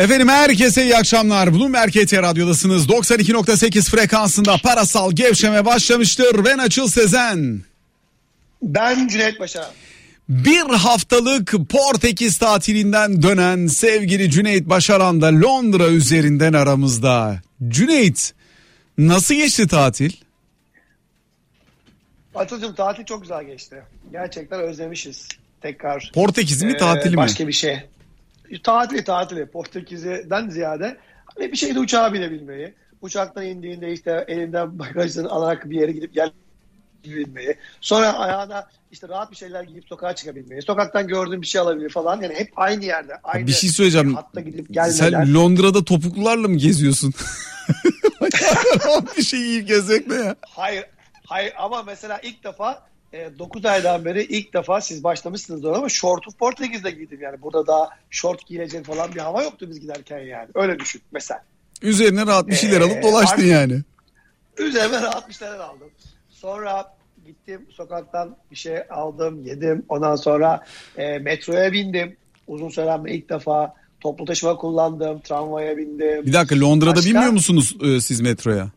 Efendim herkese iyi akşamlar. Bloomberg KT Radyo'dasınız. 92.8 frekansında parasal gevşeme başlamıştır. Ben Açıl Sezen. Ben Cüneyt Başaran. Bir haftalık Portekiz tatilinden dönen sevgili Cüneyt Başaran da Londra üzerinden aramızda. Cüneyt nasıl geçti tatil? Atılcım tatil çok güzel geçti. Gerçekten özlemişiz tekrar. Portekiz mi Ee, tatili mi? Başka bir şey. Tatili tatili. Portekiz'den ziyade hani bir şekilde uçağa binebilmeyi. Uçaktan indiğinde işte elinden bagajını alarak bir yere gidip gelebilmeyi. Sonra ayağına işte rahat bir şeyler giyip sokağa çıkabilmeyi. Sokaktan gördüğün bir şey alabilir falan. Yani hep aynı yerde. Aynı bir şey söyleyeceğim. Hatta gidip gelmeden. Sen Londra'da topuklularla mı geziyorsun? bir şey giyip gezmek ne ya? Hayır, hayır ama mesela ilk defa 9 aydan beri ilk defa siz başlamışsınız doğru ama şortu Portekiz'de giydim yani. Burada daha şort giyilecek falan bir hava yoktu biz giderken yani. Öyle düşün mesela. Üzerine rahat bir şeyler Ee, alıp dolaştın artık- yani. Üzerime rahat bir şeyler aldım. Sonra gittim sokaktan bir şey aldım, yedim. Ondan sonra e, metroya bindim. Uzun süre ilk defa toplu taşıma kullandım. Tramvaya bindim. Bir dakika Londra'da Başka? binmiyor musunuz e, siz metroya?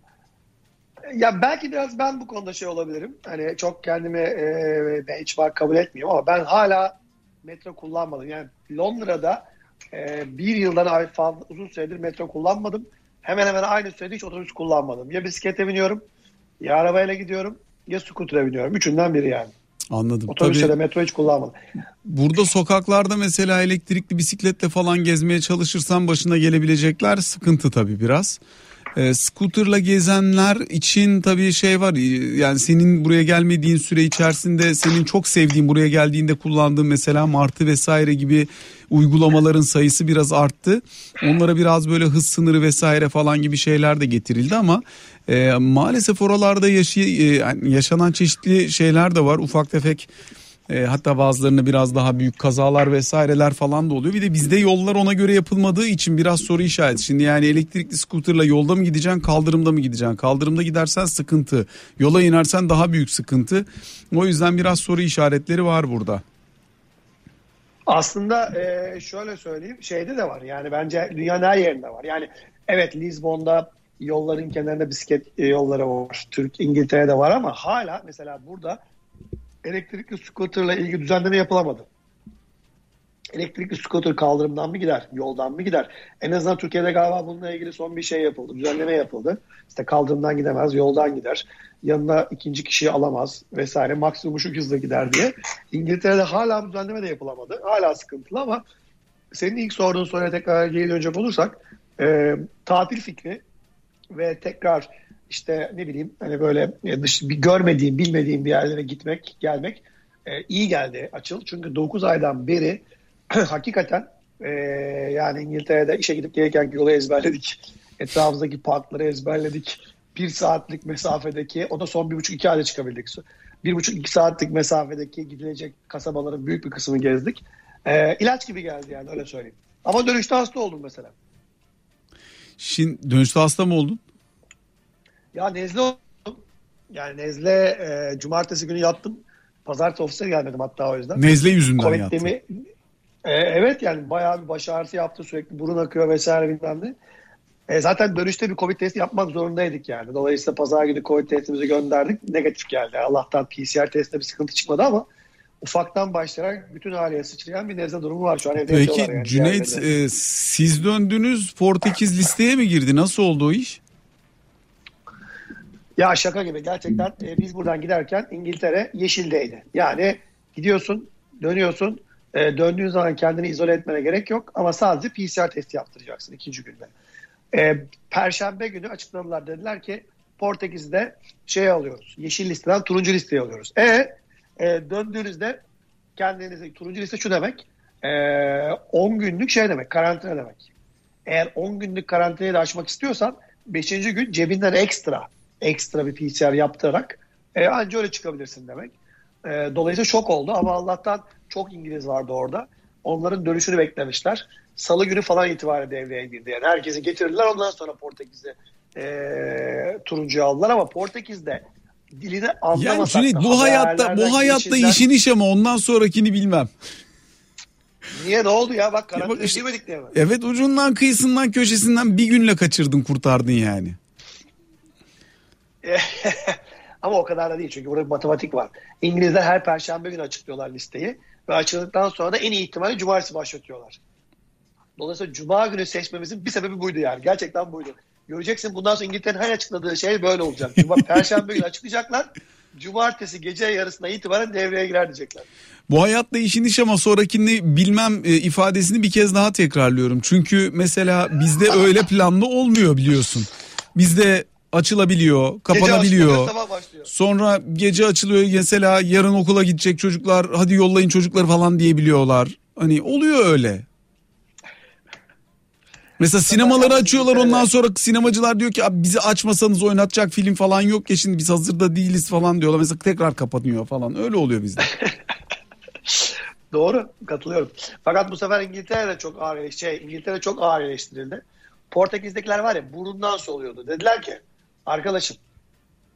Ya belki biraz ben bu konuda şey olabilirim. Hani çok kendimi e, benchmark kabul etmiyorum ama ben hala metro kullanmadım. Yani Londra'da e, bir yıldan fazla uzun süredir metro kullanmadım. Hemen hemen aynı sürede hiç otobüs kullanmadım. Ya bisiklete biniyorum, ya arabayla gidiyorum, ya scooter'a biniyorum. Üçünden biri yani. Anladım. Otobüste de metro hiç kullanmadım. burada sokaklarda mesela elektrikli bisikletle falan gezmeye çalışırsan başına gelebilecekler sıkıntı tabii biraz. E, scooter'la gezenler için tabii şey var e, yani senin buraya gelmediğin süre içerisinde senin çok sevdiğin buraya geldiğinde kullandığın mesela Martı vesaire gibi uygulamaların sayısı biraz arttı. Onlara biraz böyle hız sınırı vesaire falan gibi şeyler de getirildi ama e, maalesef oralarda yaşay e, yaşanan çeşitli şeyler de var ufak tefek e, hatta bazılarında biraz daha büyük kazalar vesaireler falan da oluyor. Bir de bizde yollar ona göre yapılmadığı için biraz soru işareti. Şimdi yani elektrikli skuterla yolda mı gideceksin kaldırımda mı gideceksin? Kaldırımda gidersen sıkıntı. Yola inersen daha büyük sıkıntı. O yüzden biraz soru işaretleri var burada. Aslında e, şöyle söyleyeyim şeyde de var yani bence dünyanın her yerinde var. Yani evet Lizbon'da yolların kenarında bisiklet e, yolları var. Türk İngiltere'de var ama hala mesela burada elektrikli scooterla ilgili düzenleme yapılamadı. Elektrikli scooter kaldırımdan mı gider, yoldan mı gider? En azından Türkiye'de galiba bununla ilgili son bir şey yapıldı, düzenleme yapıldı. İşte kaldırımdan gidemez, yoldan gider. Yanına ikinci kişiyi alamaz vesaire. Maksimum şu hızla gider diye. İngiltere'de hala bu düzenleme de yapılamadı. Hala sıkıntılı ama senin ilk sorduğun soruya tekrar geri dönecek olursak e, tatil fikri ve tekrar işte ne bileyim hani böyle e, dış, bir görmediğim, bilmediğim bir yerlere gitmek, gelmek e, iyi geldi açıl. Çünkü 9 aydan beri hakikaten e, yani İngiltere'de işe gidip gelirken yolu ezberledik. Etrafımızdaki parkları ezberledik. Bir saatlik mesafedeki, o da son bir buçuk iki ayda çıkabildik. Bir buçuk iki saatlik mesafedeki gidilecek kasabaların büyük bir kısmını gezdik. E, ilaç gibi geldi yani öyle söyleyeyim. Ama dönüşte hasta oldum mesela. Şimdi dönüşte hasta mı oldun? Ya nezle oldum. Yani nezle e, cumartesi günü yattım. Pazartesi ofise gelmedim hatta o yüzden. Nezle yüzünden Covid'de yattın. mi? E, evet yani bayağı bir baş ağrısı yaptı sürekli burun akıyor vesaire bilmem ne. E, zaten dönüşte bir Covid testi yapmak zorundaydık yani. Dolayısıyla pazar günü Covid testimizi gönderdik. Negatif geldi. Allah'tan PCR testinde bir sıkıntı çıkmadı ama ufaktan başlayarak bütün aileye sıçrayan bir nezle durumu var şu an. Evde Peki yani Cüneyt e, siz döndünüz Portekiz listeye mi girdi? Nasıl oldu o iş? Ya şaka gibi gerçekten e, biz buradan giderken İngiltere yeşildeydi. Yani gidiyorsun, dönüyorsun, e, döndüğün zaman kendini izole etmene gerek yok ama sadece PCR testi yaptıracaksın ikinci günde. E, Perşembe günü açıkladılar dediler ki Portekiz'de şey alıyoruz, yeşil listeden turuncu listeye alıyoruz. E, e döndüğünüzde kendinize turuncu liste şu demek, e, 10 günlük şey demek, karantina demek. Eğer 10 günlük karantinayı da aşmak istiyorsan 5. gün cebinden ekstra ekstra bir PCR yaptırarak e, anca öyle çıkabilirsin demek. E, dolayısıyla şok oldu ama Allah'tan çok İngiliz vardı orada. Onların dönüşünü beklemişler. Salı günü falan itibaren devreye girdi. Yani herkesi getirdiler ondan sonra Portekiz'e e, turuncuyu aldılar ama Portekiz'de dilini Yani anlamasak Cüneyt da bu hayatta bu hayatta işinden- işin iş ama ondan sonrakini bilmem. Niye ne oldu ya bak karantina işte, girmedik diye mi? Evet ucundan kıyısından köşesinden bir günle kaçırdın kurtardın yani. Ama o kadar da değil çünkü burada bir matematik var. İngilizler her perşembe günü açıklıyorlar listeyi ve açıldıktan sonra da en iyi ihtimalle cumartesi başlatıyorlar. Dolayısıyla cuma günü seçmemizin bir sebebi buydu yani. Gerçekten buydu. Göreceksin bundan sonra İngiltere'nin her açıkladığı şey böyle olacak. Cuma, Perşembe günü açıklayacaklar. Cumartesi gece yarısına itibaren devreye girer diyecekler. Bu hayatta işin iş ama sonrakini bilmem e, ifadesini bir kez daha tekrarlıyorum. Çünkü mesela bizde öyle planlı olmuyor biliyorsun. Bizde açılabiliyor, kapanabiliyor. Sonra gece açılıyor mesela yarın okula gidecek çocuklar hadi yollayın çocukları falan diyebiliyorlar. Hani oluyor öyle. Mesela sinemaları açıyorlar ondan sonra sinemacılar diyor ki abi bizi açmasanız oynatacak film falan yok ya şimdi biz hazırda değiliz falan diyorlar. Mesela tekrar kapanıyor falan öyle oluyor bizde. Doğru katılıyorum. Fakat bu sefer İngiltere'de çok ağır şey İngiltere çok ağır eleştirildi. Portekiz'dekiler var ya burundan soluyordu. Dediler ki arkadaşım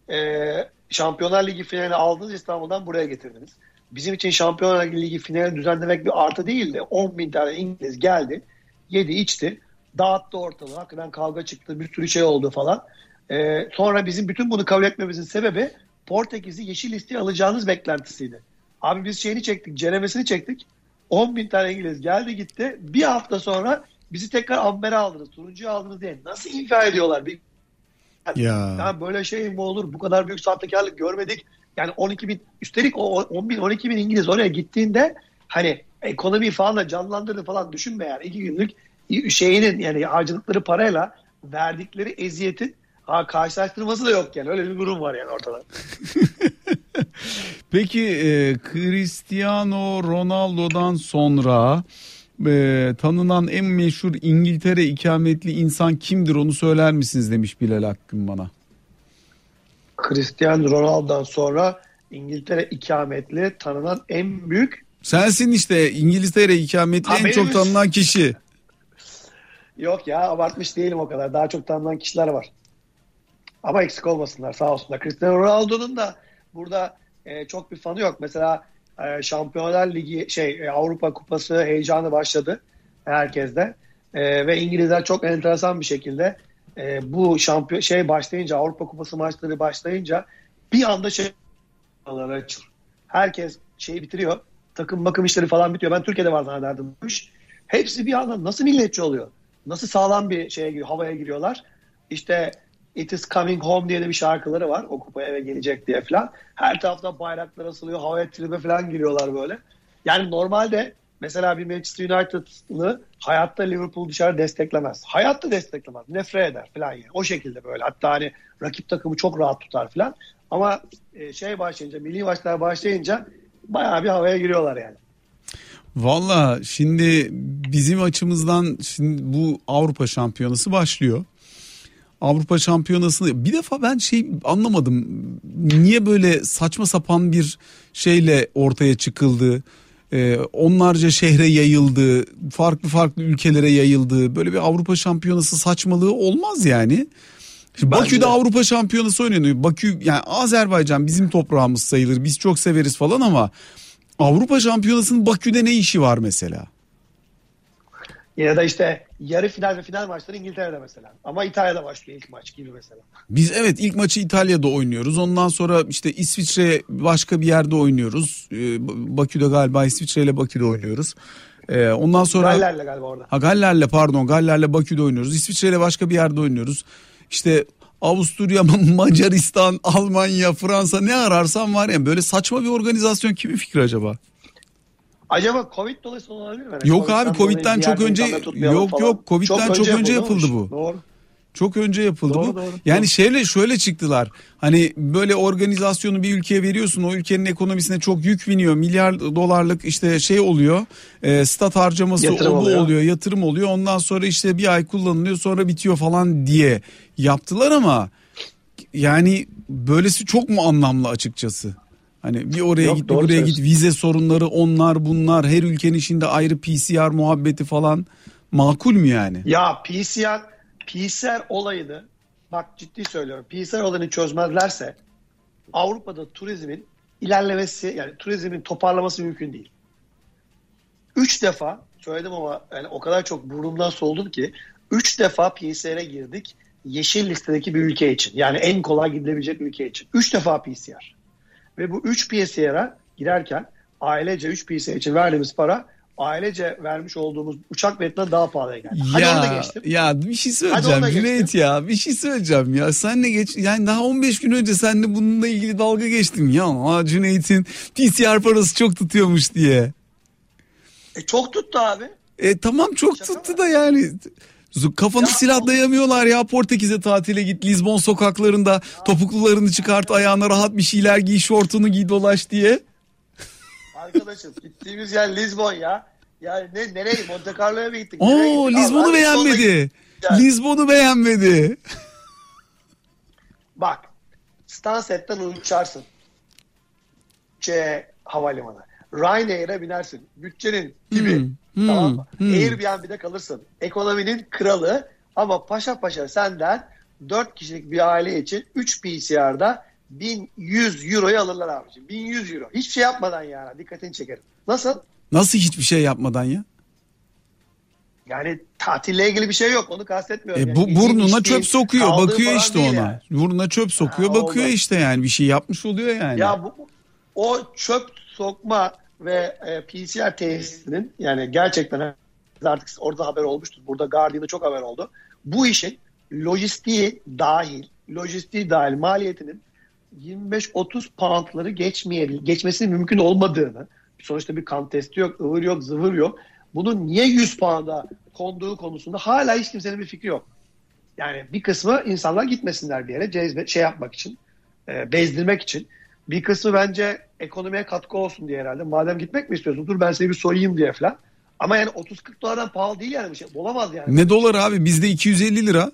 e, Şampiyonlar Ligi finali aldınız İstanbul'dan buraya getirdiniz. Bizim için Şampiyonlar Ligi finali düzenlemek bir artı değildi. 10 bin tane İngiliz geldi, yedi içti dağıttı ortalığı. Hakikaten kavga çıktı, bir sürü şey oldu falan. Ee, sonra bizim bütün bunu kabul etmemizin sebebi Portekiz'i yeşil listeye alacağınız beklentisiydi. Abi biz şeyini çektik, ceremesini çektik. 10 bin tane İngiliz geldi gitti. Bir hafta sonra bizi tekrar ambere aldınız, turuncuyu aldınız diye. Nasıl infa ediyorlar? Bir... Ya. yani böyle şey mi olur? Bu kadar büyük sahtekarlık görmedik. Yani 12 bin, üstelik o 10 bin, 12 bin İngiliz oraya gittiğinde hani ekonomi falan da canlandırdı falan düşünme yani. iki günlük şeyinin yani harcadıkları parayla verdikleri eziyetin ha, karşılaştırması da yok yani. Öyle bir durum var yani ortada. Peki e, Cristiano Ronaldo'dan sonra e, tanınan en meşhur İngiltere ikametli insan kimdir onu söyler misiniz demiş Bilal Hakkın bana. Cristiano Ronaldo'dan sonra İngiltere ikametli tanınan en büyük Sensin işte İngiltere ikametli ha, en çok tanınan kişi. Yok ya abartmış değilim o kadar. Daha çok tanınan kişiler var. Ama eksik olmasınlar sağ olsunlar. Cristiano Ronaldo'nun da burada e, çok bir fanı yok. Mesela e, Şampiyonlar Ligi şey e, Avrupa Kupası heyecanı başladı herkeste. E, ve İngilizler çok enteresan bir şekilde bu şampiyon şey başlayınca Avrupa Kupası maçları başlayınca bir anda şey açıl. Herkes şeyi bitiriyor. Takım bakım işleri falan bitiyor. Ben Türkiye'de var zannederdim. Hepsi bir anda nasıl milletçi oluyor? nasıl sağlam bir şeye giriyor, havaya giriyorlar. İşte It is coming home diye de bir şarkıları var. O kupaya eve gelecek diye falan. Her tarafta bayraklar asılıyor. Havaya tribe falan giriyorlar böyle. Yani normalde mesela bir Manchester United'lı hayatta Liverpool dışarı desteklemez. Hayatta desteklemez. Nefret eder falan yani. O şekilde böyle. Hatta hani rakip takımı çok rahat tutar falan. Ama e, şey başlayınca, milli maçlar başlayınca bayağı bir havaya giriyorlar yani. Valla şimdi bizim açımızdan şimdi bu Avrupa Şampiyonası başlıyor. Avrupa Şampiyonası'nı bir defa ben şey anlamadım. Niye böyle saçma sapan bir şeyle ortaya çıkıldı? Ee, onlarca şehre yayıldı, farklı farklı ülkelere yayıldı. Böyle bir Avrupa Şampiyonası saçmalığı olmaz yani. Şimdi Bakü'de Avrupa Şampiyonası oynanıyor. Bakü yani Azerbaycan bizim toprağımız sayılır. Biz çok severiz falan ama Avrupa Şampiyonası'nın Bakü'de ne işi var mesela? Ya da işte yarı final ve final maçları İngiltere'de mesela. Ama İtalya'da başlıyor ilk maç gibi mesela. Biz evet ilk maçı İtalya'da oynuyoruz. Ondan sonra işte İsviçre başka bir yerde oynuyoruz. Ee, Bakü'de galiba İsviçre ile Bakü'de oynuyoruz. Ee, ondan sonra Galler'le galiba orada. Ha Galler'le pardon Galler'le Bakü'de oynuyoruz. İsviçre ile başka bir yerde oynuyoruz. İşte Avusturya, Macaristan, Almanya, Fransa ne ararsan var ya böyle saçma bir organizasyon kimin fikri acaba? Acaba Covid dolayısıyla olabilir mi? Yani yok COVID'den abi Covid'den çok önce yok falan. yok Covid'den çok, çok önce, yapıldı bu. Doğru. Çok önce yapıldı doğru, bu. Doğru, yani doğru. şöyle şöyle çıktılar. Hani böyle organizasyonu bir ülkeye veriyorsun. O ülkenin ekonomisine çok yük biniyor. Milyar dolarlık işte şey oluyor. E, stat harcaması yatırım o, oluyor. oluyor. Yatırım oluyor. Ondan sonra işte bir ay kullanılıyor sonra bitiyor falan diye yaptılar ama yani böylesi çok mu anlamlı açıkçası? Hani bir oraya Yok, git bir buraya git vize sorunları onlar bunlar her ülkenin içinde ayrı PCR muhabbeti falan makul mü yani? Ya PCR PCR olayını bak ciddi söylüyorum PCR olayını çözmezlerse Avrupa'da turizmin ilerlemesi yani turizmin toparlaması mümkün değil. 3 defa söyledim ama yani o kadar çok burnumdan soldum ki 3 defa PCR'e girdik yeşil listedeki bir ülke için. Yani en kolay gidilebilecek ülke için. 3 defa PCR. Ve bu 3 PCR'a girerken ailece 3 PCR için verdiğimiz para ailece vermiş olduğumuz uçak biletinden daha pahalıya geldi. Hadi ya, onu da geçtim. Ya bir şey söyleyeceğim Cüneyt ya bir şey söyleyeceğim ya. Sen ne geç yani daha 15 gün önce seninle bununla ilgili dalga geçtim ya. Aa, Cüneyt'in PCR parası çok tutuyormuş diye. E çok tuttu abi. E tamam çok Şaka tuttu var. da yani. Kafanı ya, silahlayamıyorlar ya Portekiz'e tatile git Lisbon sokaklarında ya, topuklularını çıkart ayağına rahat bir şeyler giy şortunu giy dolaş diye. Arkadaşım gittiğimiz yer Lisbon ya. Yani ne nereye Monte Carlo'ya mı gittik? Oo Lisbon'u beğenmedi. Lisbon'u beğenmedi. Bak Stanset'ten uçarsın. C havalimanı. Ryanair'e binersin. Bütçenin gibi. Hmm, hmm, tamam mı? Hmm. Airbnb'de kalırsın. Ekonominin kralı ama paşa paşa senden 4 kişilik bir aile için 3 PCR'da 1100 euroyu alırlar abiciğim. 1100 euro. Hiçbir şey yapmadan yani. Dikkatini çekerim. Nasıl? Nasıl hiçbir şey yapmadan ya? Yani tatille ilgili bir şey yok. Onu kastetmiyorum. E, bu yani. burnuna çöp sokuyor. Bakıyor işte ona. Yani. Burnuna çöp sokuyor. Ha, bakıyor oldu. işte yani. Bir şey yapmış oluyor yani. Ya bu, o çöp sokma ve e, PCR testinin yani gerçekten artık orada haber olmuştur. Burada Guardian'da çok haber oldu. Bu işin lojistiği dahil, lojistiği dahil maliyetinin 25-30 poundları geçmeye, geçmesi mümkün olmadığını, sonuçta bir kan testi yok, ıvır yok, zıvır yok. Bunun niye 100 pound'a konduğu konusunda hala hiç kimsenin bir fikri yok. Yani bir kısmı insanlar gitmesinler bir yere cezbe, şey yapmak için, e, bezdirmek için. Bir kısmı bence ekonomiye katkı olsun diye herhalde. Madem gitmek mi istiyorsun dur ben seni bir soyayım diye falan. Ama yani 30-40 dolardan pahalı değil yani bir şey. Olamaz yani. Ne dolar abi? Bizde 250 lira.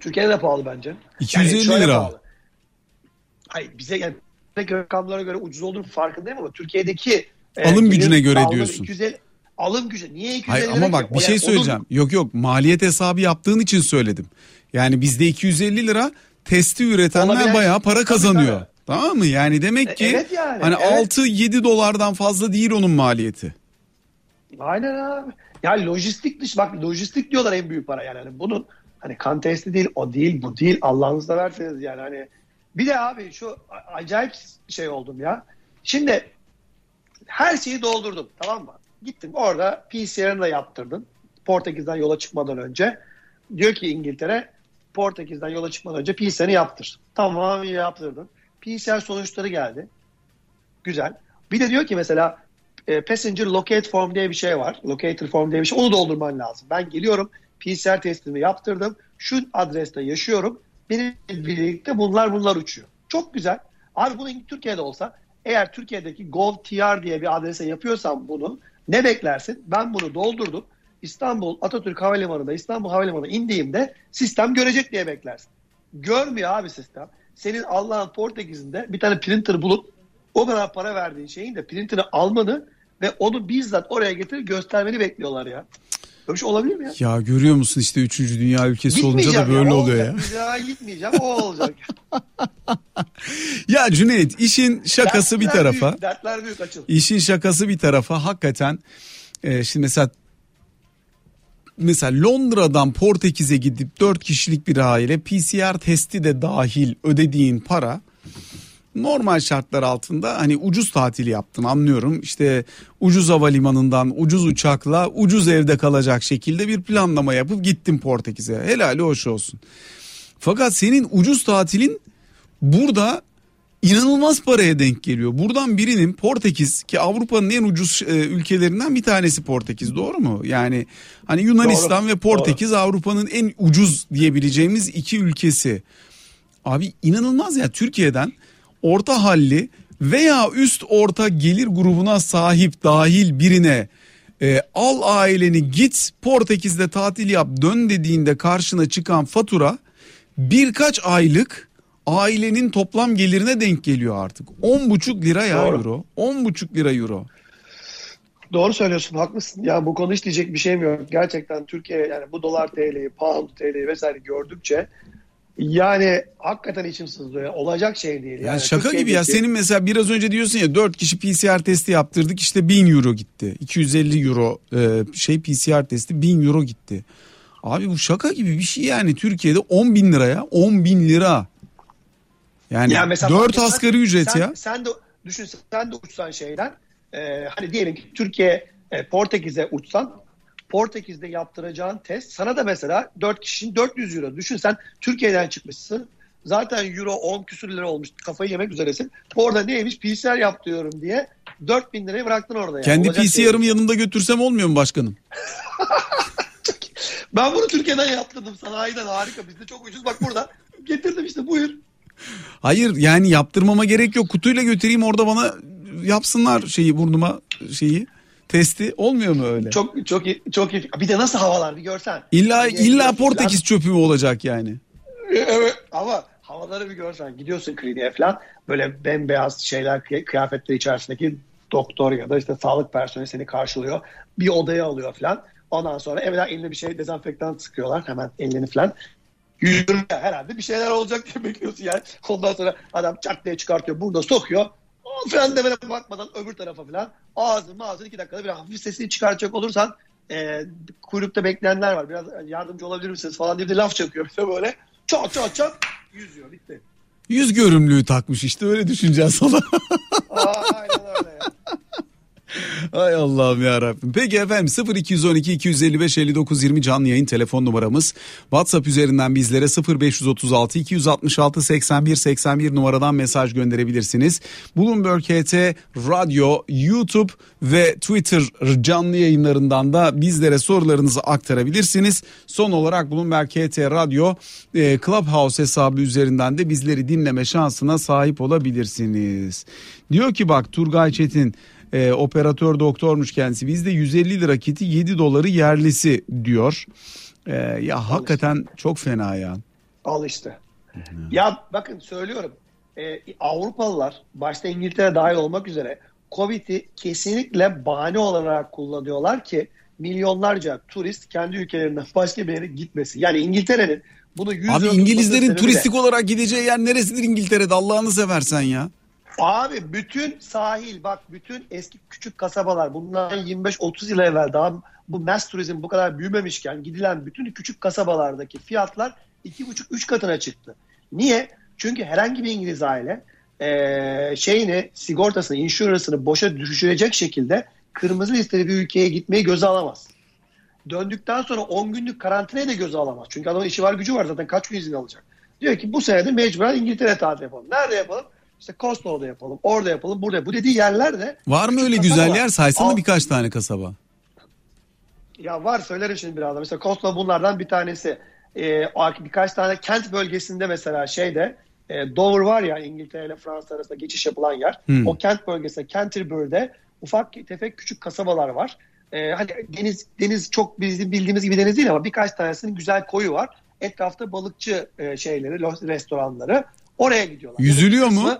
Türkiye'de de pahalı bence. 250 yani lira. Pahalı. Hayır bize yani rakamlara göre ucuz olduğunu farkındayım ama Türkiye'deki e, alım e, gücüne göre diyorsun. 250, alım gücü. Niye 250 Hayır ama bak bir şey yani söyleyeceğim. Onun... Yok yok maliyet hesabı yaptığın için söyledim. Yani bizde 250 lira testi üretenler Olabilen bayağı para kazanıyor. Tabii. Tamam mı? Yani demek e, ki evet yani, hani evet. 6-7 dolardan fazla değil onun maliyeti. Aynen abi. Ya lojistik dış bak lojistik diyorlar en büyük para yani. Hani bunun Hani kan testi değil, o değil, bu değil. Allah'ınızda verseniz yani hani. Bir de abi şu acayip şey oldum ya. Şimdi her şeyi doldurdum tamam mı? Gittim orada PCR'ını da yaptırdım. Portekiz'den yola çıkmadan önce. Diyor ki İngiltere Portekiz'den yola çıkmadan önce PCR'ını yaptır. Tamam yaptırdım. PCR sonuçları geldi. Güzel. Bir de diyor ki mesela e, passenger locate form diye bir şey var. Locator form diye bir şey. Onu doldurman lazım. Ben geliyorum PCR testimi yaptırdım. Şu adreste yaşıyorum. Benimle birlikte bunlar bunlar uçuyor. Çok güzel. Abi bunu Türkiye'de olsa eğer Türkiye'deki GovTR diye bir adrese yapıyorsam bunu ne beklersin? Ben bunu doldurdum. İstanbul Atatürk Havalimanı'nda İstanbul Havalimanı'na indiğimde sistem görecek diye beklersin. Görmüyor abi sistem. Senin Allah'ın Portekiz'inde bir tane printer bulup o kadar para verdiğin şeyin de printer'ı almanı ve onu bizzat oraya getirip göstermeni bekliyorlar ya. Böyle şey olabilir mi ya? Ya görüyor musun işte 3. dünya ülkesi olunca da böyle ya, oluyor ya. Bir daha gitmeyeceğim o olacak. ya Cüneyt işin şakası dertler bir tarafa. Büyük, dertler büyük açıl. İşin şakası bir tarafa hakikaten e, şimdi mesela mesela Londra'dan Portekiz'e gidip 4 kişilik bir aile PCR testi de dahil ödediğin para normal şartlar altında hani ucuz tatil yaptın anlıyorum. İşte ucuz havalimanından ucuz uçakla ucuz evde kalacak şekilde bir planlama yapıp gittin Portekiz'e. Helali hoş olsun. Fakat senin ucuz tatilin burada inanılmaz paraya denk geliyor. Buradan birinin Portekiz ki Avrupa'nın en ucuz e, ülkelerinden bir tanesi Portekiz doğru mu? Yani hani Yunanistan doğru, ve Portekiz doğru. Avrupa'nın en ucuz diyebileceğimiz iki ülkesi. Abi inanılmaz ya Türkiye'den orta halli veya üst orta gelir grubuna sahip dahil birine e, al aileni git Portekiz'de tatil yap dön dediğinde karşına çıkan fatura birkaç aylık ailenin toplam gelirine denk geliyor artık. 10,5 lira ya Doğru. euro. 10,5 lira euro. Doğru söylüyorsun haklısın. Ya bu konu hiç diyecek bir şeyim yok. Gerçekten Türkiye yani bu dolar TL'yi, pound TL'yi vesaire gördükçe Yani hakikaten içim sızlıyor. Olacak şey değil. Ya yani şaka gibi ya. Senin mesela biraz önce diyorsun ya 4 kişi PCR testi yaptırdık işte 1000 euro gitti. 250 euro e, şey PCR testi 1000 euro gitti. Abi bu şaka gibi bir şey yani Türkiye'de 10 bin liraya 10 bin lira. Yani Ya mesela 4 fark etmez, asgari ücret sen, ya. Sen de düşün sen de uçsan şeyden e, hani diyelim ki Türkiye e, Portekiz'e uçsan Portekiz'de yaptıracağın test sana da mesela 4 kişinin 400 euro. Düşün sen Türkiye'den çıkmışsın. Zaten euro 10 küsür lira olmuş. Kafayı yemek üzeresin. Orada neymiş PCR yaptırıyorum diye 4000 lirayı bıraktın orada. Yani. Kendi Olacak şey PCR'ımı değil. yanımda götürsem olmuyor mu başkanım? Ben bunu Türkiye'den yaptırdım sanayiden harika. Bizde çok ucuz bak burada. Getirdim işte buyur. Hayır yani yaptırmama gerek yok. Kutuyla götüreyim orada bana yapsınlar şeyi burnuma şeyi testi. Olmuyor mu öyle? Çok çok çok iyi. Bir de nasıl havalar bir görsen. İlla Yani illa Portekiz çöpü mü olacak yani? Evet ama havaları bir görsen gidiyorsun kliniğe falan böyle bembeyaz şeyler kıy- kıyafetler içerisindeki doktor ya da işte sağlık personeli seni karşılıyor. Bir odaya alıyor falan. Ondan sonra evden eline bir şey dezenfektan sıkıyorlar hemen elini falan. Yürüyor herhalde bir şeyler olacak diye bekliyorsun yani. Ondan sonra adam çat diye çıkartıyor burada sokuyor. O falan demene bakmadan öbür tarafa falan ağzını ağzını iki dakikada bir hafif sesini çıkartacak olursan e, kuyrukta bekleyenler var. Biraz yardımcı olabilir misiniz falan diye de laf çakıyor bize böyle. Çat çat çat yüzüyor bitti. Yüz görümlüğü takmış işte öyle düşüneceğiz sana. Aa, aynen öyle ya. Hay Allah'ım ya Rabbim. Peki efendim 0212 255 59 20 canlı yayın telefon numaramız. WhatsApp üzerinden bizlere 0536 266 81 81 numaradan mesaj gönderebilirsiniz. Bloomberg HT Radyo, YouTube ve Twitter canlı yayınlarından da bizlere sorularınızı aktarabilirsiniz. Son olarak Bloomberg HT Radyo e, Clubhouse hesabı üzerinden de bizleri dinleme şansına sahip olabilirsiniz. Diyor ki bak Turgay Çetin e, operatör doktormuş kendisi. Bizde 150 lira kiti 7 doları yerlisi diyor. E, ya hakikaten çok fena ya. Al işte. Ya bakın söylüyorum. Ee, Avrupalılar başta İngiltere dahil olmak üzere Covid'i kesinlikle bahane olarak kullanıyorlar ki milyonlarca turist kendi ülkelerinden başka bir yere gitmesin. Yani İngiltere'nin bunu 100 Abi İngilizlerin sebebi de- turistik olarak gideceği yer neresidir İngiltere'de Allah'ını seversen ya. Abi bütün sahil bak bütün eski küçük kasabalar bundan 25-30 yıl evvel daha bu mass turizm bu kadar büyümemişken gidilen bütün küçük kasabalardaki fiyatlar 2,5-3 katına çıktı. Niye? Çünkü herhangi bir İngiliz aile eee, şeyini sigortasını, insurance'ını boşa düşürecek şekilde kırmızı listeli bir ülkeye gitmeyi göze alamaz. Döndükten sonra 10 günlük karantinayı da göze alamaz. Çünkü adamın işi var gücü var zaten kaç gün izin alacak. Diyor ki bu senede mecburen İngiltere tatil yapalım. Nerede yapalım? İşte Costo'da yapalım, orada yapalım, burada. Bu dediği yerler de Var mı öyle güzel var. yer saysana Al- birkaç tane kasaba. Ya var söylerim şimdi birazdan. Mesela Costo bunlardan bir tanesi. Ee, birkaç tane kent bölgesinde mesela şeyde e, Dover var ya İngiltere ile Fransa arasında geçiş yapılan yer. Hmm. O kent bölgesinde Canterbury'de ufak tefek küçük kasabalar var. Ee, hani deniz deniz çok bizim bildiğimiz gibi deniz değil ama birkaç tanesinin güzel koyu var. Etrafta balıkçı e, şeyleri, restoranları. Oraya gidiyorlar. Yüzülüyor Bir mu?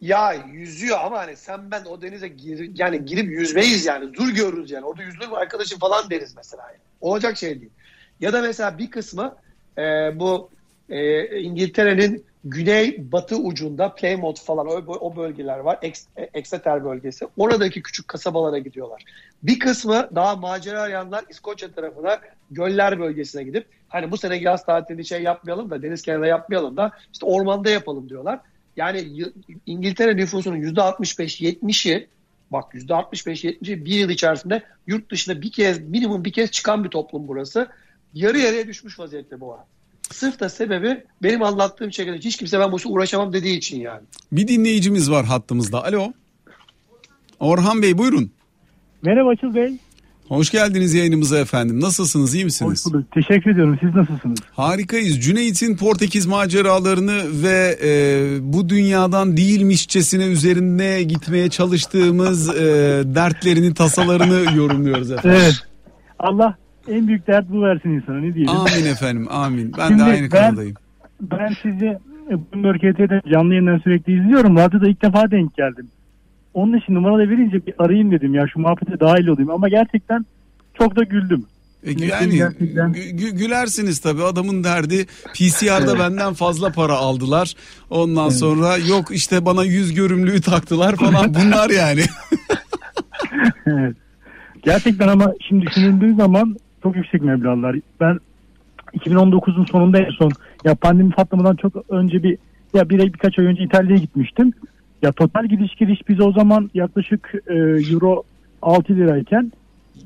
Ya yüzüyor ama hani sen ben o denize gir, yani girip yüzmeyiz yani. Dur görürüz yani. Orada yüzülür mü arkadaşım falan deriz mesela. Yani. Olacak şey değil. Ya da mesela bir kısmı e, bu e, İngiltere'nin güney batı ucunda Plymouth falan o, o bölgeler var. Ex, Exeter bölgesi. Oradaki küçük kasabalara gidiyorlar. Bir kısmı daha macera arayanlar İskoçya tarafına göller bölgesine gidip hani bu sene yaz tatilini şey yapmayalım da deniz kenarında yapmayalım da işte ormanda yapalım diyorlar. Yani İngiltere nüfusunun %65-70'i bak %65-70'i bir yıl içerisinde yurt dışında bir kez minimum bir kez çıkan bir toplum burası. Yarı yarıya düşmüş vaziyette bu ara. Sırf da sebebi benim anlattığım şekilde hiç kimse ben bu işe uğraşamam dediği için yani. Bir dinleyicimiz var hattımızda. Alo. Orhan Bey buyurun. Merhaba Açıl Bey. Hoş geldiniz yayınımıza efendim. Nasılsınız iyi misiniz? Hoş bulduk. Teşekkür ediyorum. Siz nasılsınız? Harikayız. Cüneyt'in Portekiz maceralarını ve e, bu dünyadan değilmişçesine üzerine gitmeye çalıştığımız e, dertlerini, tasalarını yorumluyoruz efendim. Evet. Allah en büyük dert bu versin insana ne diyelim. Amin efendim, amin. Ben Şimdi de aynı ben-. Ben sizi e, Bloomberg HT'de canlı yayından sürekli izliyorum. Radyoda ilk defa denk geldim. Onun için numara da verince bir arayayım dedim ya şu muhabbete dahil olayım. Ama gerçekten çok da güldüm. E, yani gü- gülersiniz tabii adamın derdi PCR'da benden fazla para aldılar. Ondan evet. sonra yok işte bana yüz görümlüğü taktılar falan bunlar yani. evet. Gerçekten ama şimdi düşünüldüğü zaman çok yüksek meblağlar. Ben 2019'un sonunda en son ya pandemi patlamadan çok önce bir ya bir birkaç ay önce İtalya'ya gitmiştim. Ya total gidiş geliş biz o zaman yaklaşık e, euro 6 lirayken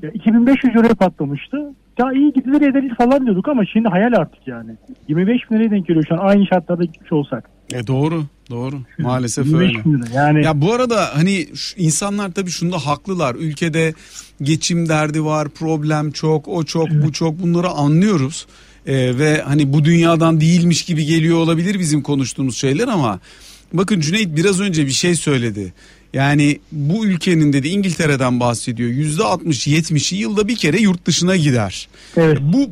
ya 2500 euro patlamıştı. Ya iyi gidilir ederiz falan diyorduk ama şimdi hayal artık yani. 25 bin liraya denk geliyor şu an aynı şartlarda gitmiş olsak. E doğru doğru maalesef öyle. Yani... Ya bu arada hani insanlar tabii şunda haklılar. Ülkede geçim derdi var, problem çok, o çok, evet. bu çok bunları anlıyoruz. Ee, ve hani bu dünyadan değilmiş gibi geliyor olabilir bizim konuştuğumuz şeyler ama bakın Cüneyt biraz önce bir şey söyledi. Yani bu ülkenin dedi İngiltere'den bahsediyor. Yüzde 60-70'i yılda bir kere yurt dışına gider. Evet. Bu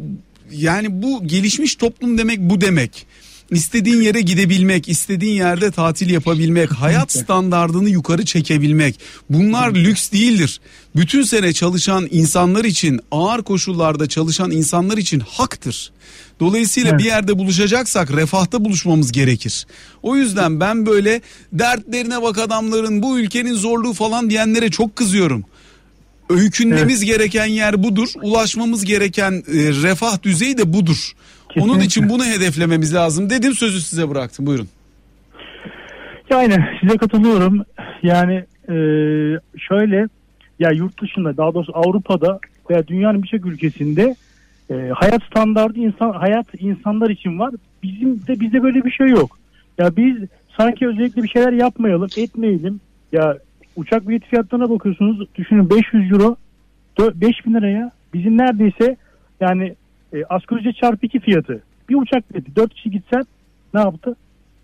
yani bu gelişmiş toplum demek bu demek. İstediğin yere gidebilmek, istediğin yerde tatil yapabilmek, hayat standardını yukarı çekebilmek. Bunlar lüks değildir. Bütün sene çalışan insanlar için, ağır koşullarda çalışan insanlar için haktır. Dolayısıyla evet. bir yerde buluşacaksak refahta buluşmamız gerekir. O yüzden ben böyle dertlerine bak adamların bu ülkenin zorluğu falan diyenlere çok kızıyorum. Öykünmemiz evet. gereken yer budur. Ulaşmamız gereken e, refah düzeyi de budur. Kesinlikle. Onun için bunu hedeflememiz lazım dedim sözü size bıraktım buyurun. Yani size katılıyorum. Yani e, şöyle ya yurt dışında daha doğrusu Avrupa'da veya dünyanın birçok ülkesinde e, hayat standardı insan hayat insanlar için var. Bizim de bizde böyle bir şey yok. Ya biz sanki özellikle bir şeyler yapmayalım, etmeyelim. Ya uçak bilet fiyatlarına bakıyorsunuz. Düşünün 500 euro 5000 liraya bizim neredeyse yani e, asgari ücret çarpı 2 fiyatı. Bir uçak bileti 4 kişi gitsen ne yaptı?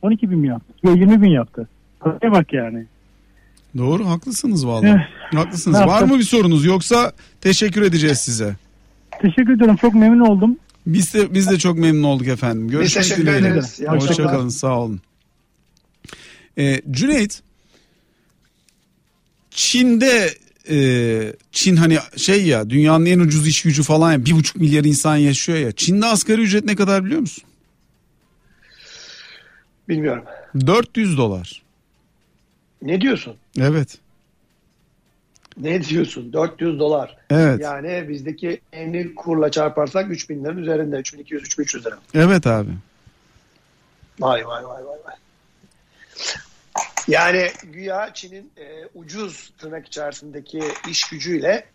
12 bin mi yaptı? Ya 20 bin yaptı. Paraya bak yani. Doğru haklısınız vallahi. haklısınız. Var mı bir sorunuz yoksa teşekkür edeceğiz size. Teşekkür ederim. Çok memnun oldum. Biz de biz de çok memnun olduk efendim. Görüşmek dileğiyle. Hoşçakalın. Sağ olun. Ee, Cüneyt Çin'de e, Çin hani şey ya dünyanın en ucuz iş gücü falan ya bir buçuk milyar insan yaşıyor ya. Çin'de asgari ücret ne kadar biliyor musun? Bilmiyorum. 400 dolar. Ne diyorsun? Evet. Ne diyorsun? 400 dolar. Evet. Yani bizdeki en kurla çarparsak 3000 liranın üzerinde. 3200 3300 lira. Evet abi. Vay vay vay vay vay. Yani güya Çin'in e, ucuz tırnak içerisindeki iş gücüyle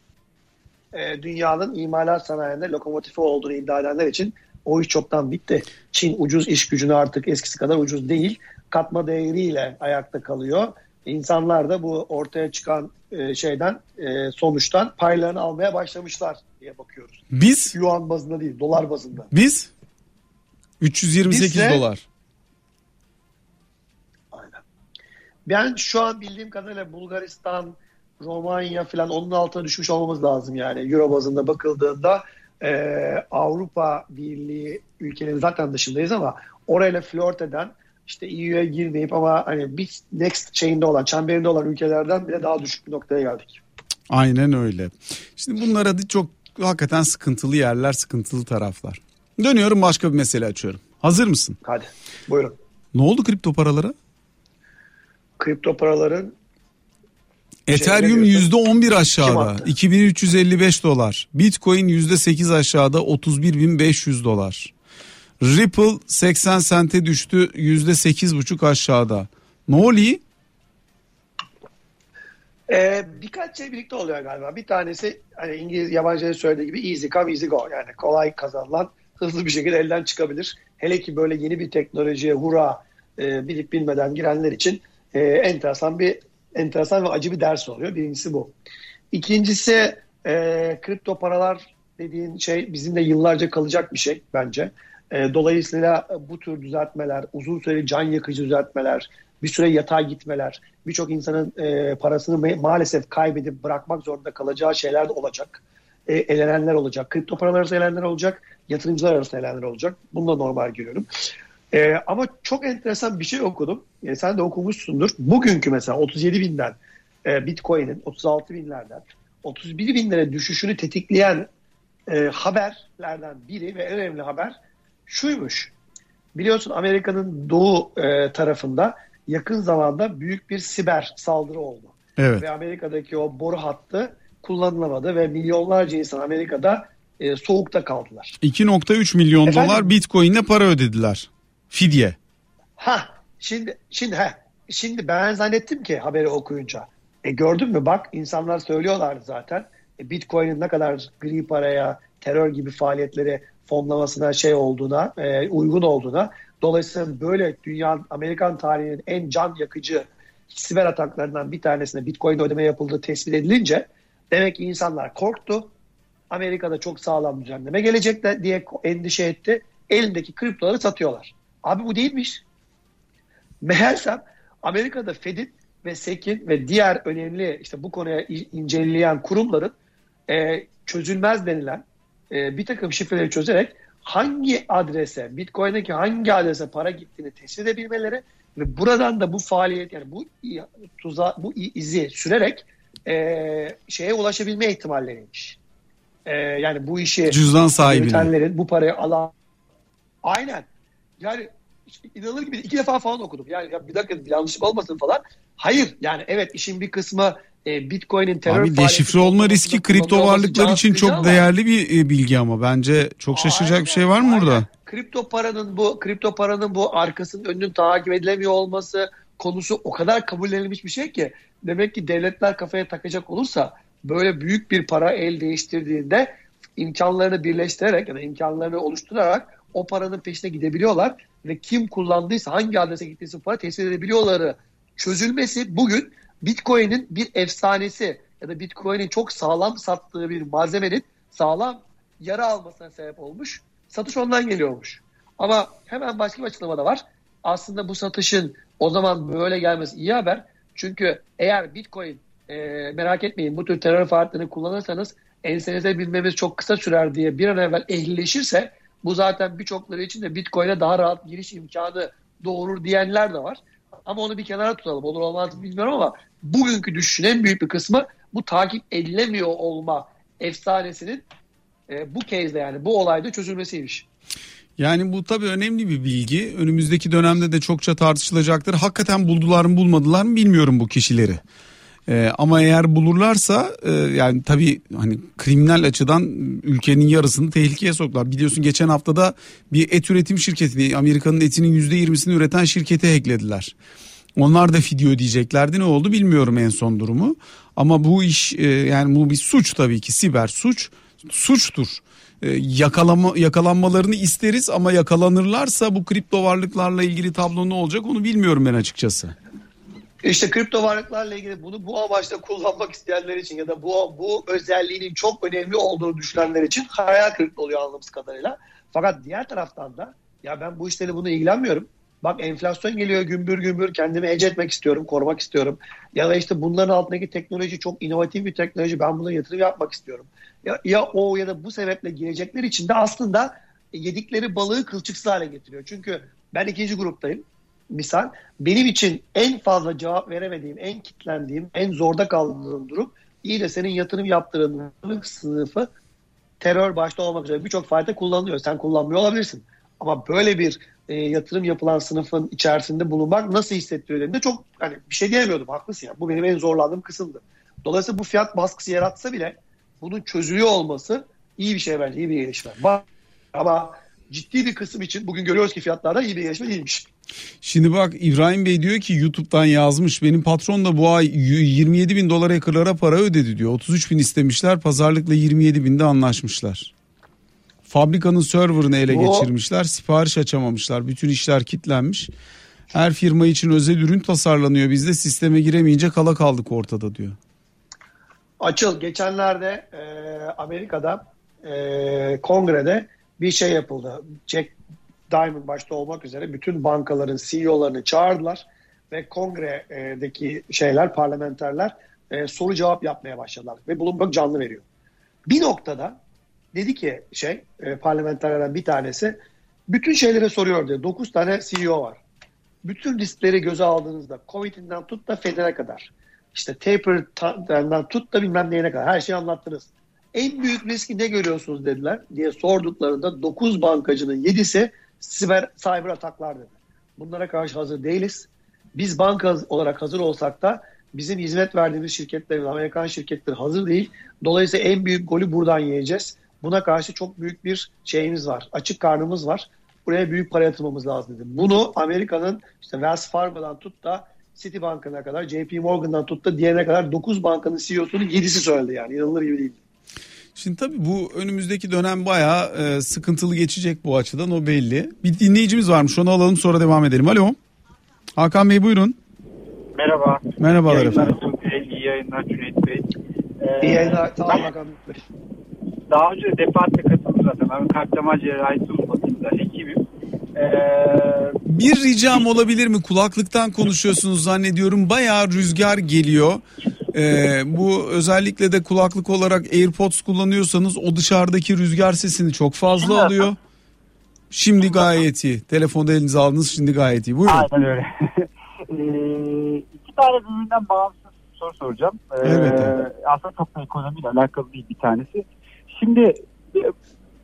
e, dünyanın imalat sanayinde lokomotifi olduğunu iddia edenler için o iş çoktan bitti. Çin ucuz iş gücünü artık eskisi kadar ucuz değil. Katma değeriyle ayakta kalıyor. İnsanlar da bu ortaya çıkan e, şeyden e, sonuçtan paylarını almaya başlamışlar diye bakıyoruz. Biz? Yuan bazında değil, dolar bazında. Biz? 328 Biz de, dolar. Ben şu an bildiğim kadarıyla Bulgaristan, Romanya falan onun altına düşmüş olmamız lazım yani. Euro bazında bakıldığında e, Avrupa Birliği ülkeleri zaten dışındayız ama orayla flört eden işte EU'ya girmeyip ama hani bir next chain'de olan, çemberinde olan ülkelerden bile daha düşük bir noktaya geldik. Aynen öyle. Şimdi bunlar adı çok hakikaten sıkıntılı yerler, sıkıntılı taraflar. Dönüyorum başka bir mesele açıyorum. Hazır mısın? Hadi buyurun. Ne oldu kripto paralara? Kripto paraların Ethereum yüzde 11 aşağıda 2355 dolar. Bitcoin yüzde 8 aşağıda 31500 dolar. Ripple 80 sente düştü yüzde sekiz buçuk aşağıda. Ne oluyor? Ee, birkaç şey birlikte oluyor galiba. Bir tanesi hani İngiliz yabancıların söylediği gibi easy come easy go. Yani kolay kazanılan hızlı bir şekilde elden çıkabilir. Hele ki böyle yeni bir teknolojiye hura e, bilip bilmeden girenler için e, enteresan bir enteresan ve acı bir ders oluyor. Birincisi bu. İkincisi e, kripto paralar dediğin şey bizimle yıllarca kalacak bir şey bence. E, dolayısıyla bu tür düzeltmeler, uzun süreli can yakıcı düzeltmeler, bir süre yatağa gitmeler, birçok insanın e, parasını maalesef kaybedip bırakmak zorunda kalacağı şeyler de olacak. E, elenenler olacak. Kripto paralar arası elenenler olacak. Yatırımcılar arası elenenler olacak. Bunu da normal görüyorum. E, ama çok enteresan bir şey okudum. E, sen de okumuşsundur. Bugünkü mesela 37 binden e, Bitcoin'in 36 binlerden 31 binlere düşüşünü tetikleyen e, haberlerden biri ve en önemli haber şuymuş. Biliyorsun Amerika'nın doğu e, tarafında yakın zamanda büyük bir siber saldırı oldu. Evet. Ve Amerika'daki o boru hattı kullanılamadı ve milyonlarca insan Amerika'da e, soğukta kaldılar. 2.3 milyon Efendim? dolar Bitcoin'le para ödediler. Fidye. Ha şimdi şimdi he şimdi ben zannettim ki haberi okuyunca. E gördün mü bak insanlar söylüyorlardı zaten. E, Bitcoin'in ne kadar gri paraya, terör gibi faaliyetlere fonlamasına şey olduğuna, e, uygun olduğuna. Dolayısıyla böyle dünya Amerikan tarihinin en can yakıcı siber ataklarından bir tanesine Bitcoin ödeme yapıldığı tespit edilince demek ki insanlar korktu. Amerika'da çok sağlam düzenleme gelecek diye endişe etti. Elindeki kriptoları satıyorlar. Abi bu değilmiş. Meğersem Amerika'da Fed'in ve SEC'in ve diğer önemli işte bu konuya inceleyen kurumların e, çözülmez denilen e, bir takım şifreleri çözerek hangi adrese, Bitcoin'deki hangi adrese para gittiğini tespit edebilmeleri ve buradan da bu faaliyet yani bu tuza, bu izi sürerek e, şeye ulaşabilme ihtimalleriymiş. E, yani bu işi cüzdan sahibinin bu parayı alan aynen yani inanılır gibi iki defa falan okudum. Yani ya bir dakika yanlışlık olmasın falan. Hayır yani evet işin bir kısmı e, Bitcoin'in terör Abi deşifre olma riski kripto varlıklar için çok ama, değerli bir e, bilgi ama bence çok şaşıracak aynen, bir şey var mı aynen. burada? Kripto paranın bu kripto paranın bu arkasının önünün takip edilemiyor olması konusu o kadar kabullenilmiş bir şey ki demek ki devletler kafaya takacak olursa böyle büyük bir para el değiştirdiğinde imkanlarını birleştirerek ya da imkanlarını oluşturarak o paranın peşine gidebiliyorlar ve kim kullandıysa hangi adrese gittiyse para tespit edebiliyorları çözülmesi bugün Bitcoin'in bir efsanesi ya da Bitcoin'in çok sağlam sattığı bir malzemenin sağlam yara almasına sebep olmuş. Satış ondan geliyormuş. Ama hemen başka bir açıklama da var. Aslında bu satışın o zaman böyle gelmesi iyi haber. Çünkü eğer Bitcoin e, merak etmeyin bu tür terör faaliyetlerini kullanırsanız ensenize bilmemiz çok kısa sürer diye bir an evvel ehlileşirse bu zaten birçokları için de Bitcoin'e daha rahat giriş imkanı doğurur diyenler de var. Ama onu bir kenara tutalım. Olur olmaz bilmiyorum ama bugünkü düşüşün en büyük bir kısmı bu takip edilemiyor olma efsanesinin e, bu kezde yani bu olayda çözülmesiymiş. Yani bu tabii önemli bir bilgi. Önümüzdeki dönemde de çokça tartışılacaktır. Hakikaten buldular mı bulmadılar mı bilmiyorum bu kişileri. Ee, ama eğer bulurlarsa e, yani tabii hani kriminal açıdan ülkenin yarısını tehlikeye soktular. Biliyorsun geçen haftada bir et üretim şirketini Amerika'nın etinin yüzde yirmisini üreten şirkete hacklediler. Onlar da fidye ödeyeceklerdi ne oldu bilmiyorum en son durumu. Ama bu iş e, yani bu bir suç tabii ki siber suç suçtur. E, yakalama yakalanmalarını isteriz ama yakalanırlarsa bu kripto varlıklarla ilgili tablo ne olacak onu bilmiyorum ben açıkçası. İşte kripto varlıklarla ilgili bunu bu amaçla kullanmak isteyenler için ya da bu bu özelliğinin çok önemli olduğunu düşünenler için hayal kırıklığı oluyor anladığımız kadarıyla. Fakat diğer taraftan da ya ben bu işleri bunu ilgilenmiyorum. Bak enflasyon geliyor gümbür gümbür kendimi ece etmek istiyorum, korumak istiyorum. Ya da işte bunların altındaki teknoloji çok inovatif bir teknoloji ben buna yatırım yapmak istiyorum. Ya, ya o ya da bu sebeple gelecekler için de aslında yedikleri balığı kılçıksız hale getiriyor. Çünkü ben ikinci gruptayım misal benim için en fazla cevap veremediğim, en kitlendiğim, en zorda kaldığım durum iyi de senin yatırım yaptığın sınıfı terör başta olmak üzere birçok faaliyette kullanılıyor. Sen kullanmıyor olabilirsin. Ama böyle bir e, yatırım yapılan sınıfın içerisinde bulunmak nasıl hissettiriyor dediğinde çok hani bir şey diyemiyordum. Haklısın ya. Bu benim en zorlandığım kısımdı. Dolayısıyla bu fiyat baskısı yaratsa bile bunun çözülüyor olması iyi bir şey bence. iyi bir gelişme. Ama ciddi bir kısım için bugün görüyoruz ki fiyatlarda iyi bir gelişme değilmiş. Şimdi bak İbrahim Bey diyor ki YouTube'dan yazmış benim patron da bu ay 27 bin dolar hackerlara para ödedi diyor. 33 bin istemişler pazarlıkla 27 binde anlaşmışlar. Fabrikanın serverını ele o... geçirmişler sipariş açamamışlar bütün işler kilitlenmiş. Her firma için özel ürün tasarlanıyor biz de sisteme giremeyince kala kaldık ortada diyor. Açıl geçenlerde e, Amerika'da e, kongrede bir şey yapıldı. Jack Diamond başta olmak üzere bütün bankaların CEO'larını çağırdılar ve kongredeki şeyler, parlamenterler e, soru cevap yapmaya başladılar ve Bloomberg canlı veriyor. Bir noktada dedi ki şey e, parlamenterlerden bir tanesi bütün şeylere soruyor diyor. 9 tane CEO var. Bütün riskleri göze aldığınızda Covid'inden tut da Fed'e kadar işte taper'dan tut da bilmem neyine kadar her şeyi anlattınız. En büyük riski ne görüyorsunuz dediler diye sorduklarında 9 bankacının 7'si siber cyber ataklar dedi. Bunlara karşı hazır değiliz. Biz banka olarak hazır olsak da bizim hizmet verdiğimiz şirketlerin, Amerikan şirketleri hazır değil. Dolayısıyla en büyük golü buradan yiyeceğiz. Buna karşı çok büyük bir şeyimiz var. Açık karnımız var. Buraya büyük para yatırmamız lazım dedi. Bunu Amerika'nın işte Wells Fargo'dan tut da Citibank'ına kadar, JP Morgan'dan tut da diğerine kadar 9 bankanın CEO'sunun 7'si söyledi yani. İnanılır gibi değil. Şimdi tabii bu önümüzdeki dönem bayağı e, sıkıntılı geçecek bu açıdan o belli. Bir dinleyicimiz varmış onu alalım sonra devam edelim. Alo. Hakan Bey buyurun. Merhaba. Merhabalar yayınlar, efendim. İyi yayınlar Cüneyt Bey. Ee, İyi yayınlar. Sağ olun bakalım. Daha önce defaatle katıldım zaten. Ben kalp damar cerrahisi uzmanıyım hekimim. Ee, Bir ricam olabilir mi? Kulaklıktan konuşuyorsunuz zannediyorum. Bayağı rüzgar geliyor. Ee, bu özellikle de kulaklık olarak AirPods kullanıyorsanız o dışarıdaki rüzgar sesini çok fazla alıyor. Şimdi gayet iyi. Telefonda elinize aldınız şimdi gayet iyi. Buyurun. aynen öyle. ee, iki tane birbirinden bağımsız soru soracağım. Ee, Elbette. Aslında çok da ekonomiyle alakalı değil bir tanesi. Şimdi e,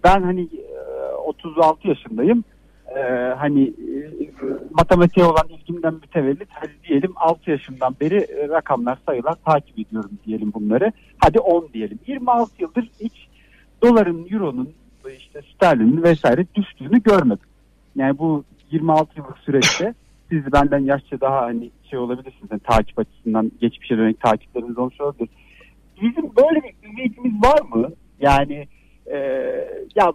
ben hani e, 36 yaşındayım. Ee, hani e, matematiğe olan ilgimden mütevellit hadi diyelim 6 yaşından beri e, rakamlar sayılar takip ediyorum diyelim bunları. Hadi 10 diyelim. 26 yıldır hiç doların, euronun, işte sterlinin vesaire düştüğünü görmedim. Yani bu 26 yıllık süreçte siz benden yaşça daha hani şey olabilirsiniz. Yani takip açısından geçmişe dönük takipleriniz olmuş olabilir. Bizim böyle bir ümidimiz var mı? Yani e, ya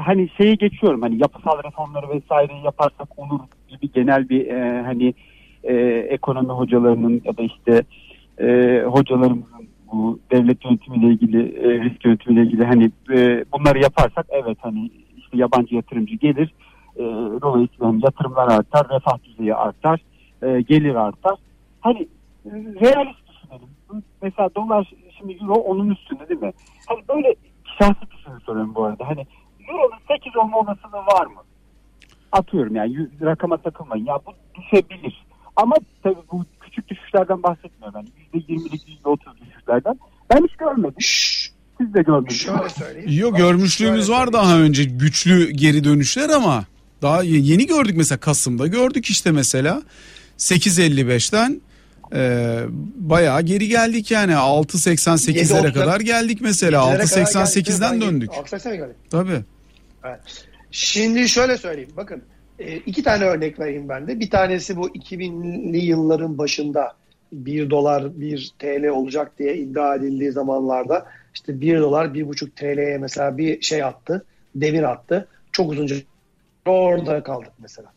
hani şeyi geçiyorum hani yapısal reformları vesaire yaparsak olur gibi genel bir e, hani e, ekonomi hocalarının ya da işte e, hocalarımızın bu devlet yönetimiyle ilgili e, risk yönetimiyle ilgili hani e, bunları yaparsak evet hani işte yabancı yatırımcı gelir. E, dolayısıyla hani yatırımlar artar refah düzeyi artar e, gelir artar. Hani e, realist düşünelim. Mesela dolar şimdi euro onun üstünde değil mi? Hani böyle şahsi düşünü soruyorum bu arada. Hani Euro'nun 8 olma olasılığı var mı? Atıyorum yani rakama takılmayın. Ya bu düşebilir. Ama tabii bu küçük düşüşlerden bahsetmiyorum. Yani %20'lik %30 düşüşlerden. Ben hiç görmedim. Şşş, Siz de şöyle söyleyeyim. Yok görmüşlüğümüz var daha önce güçlü geri dönüşler ama daha ye- yeni gördük mesela Kasım'da gördük işte mesela 8.55'ten e, bayağı geri geldik yani 6.88'lere 7.30'lara kadar geldik mesela söyleyeyim. 6.88'den Geldik. döndük. 6.80'e geldik. Tabii. Şimdi şöyle söyleyeyim. Bakın e, iki tane örnek vereyim ben de. Bir tanesi bu 2000'li yılların başında 1 dolar 1 TL olacak diye iddia edildiği zamanlarda işte 1 dolar 1,5 TL'ye mesela bir şey attı. Demir attı. Çok uzunca orada kaldık mesela.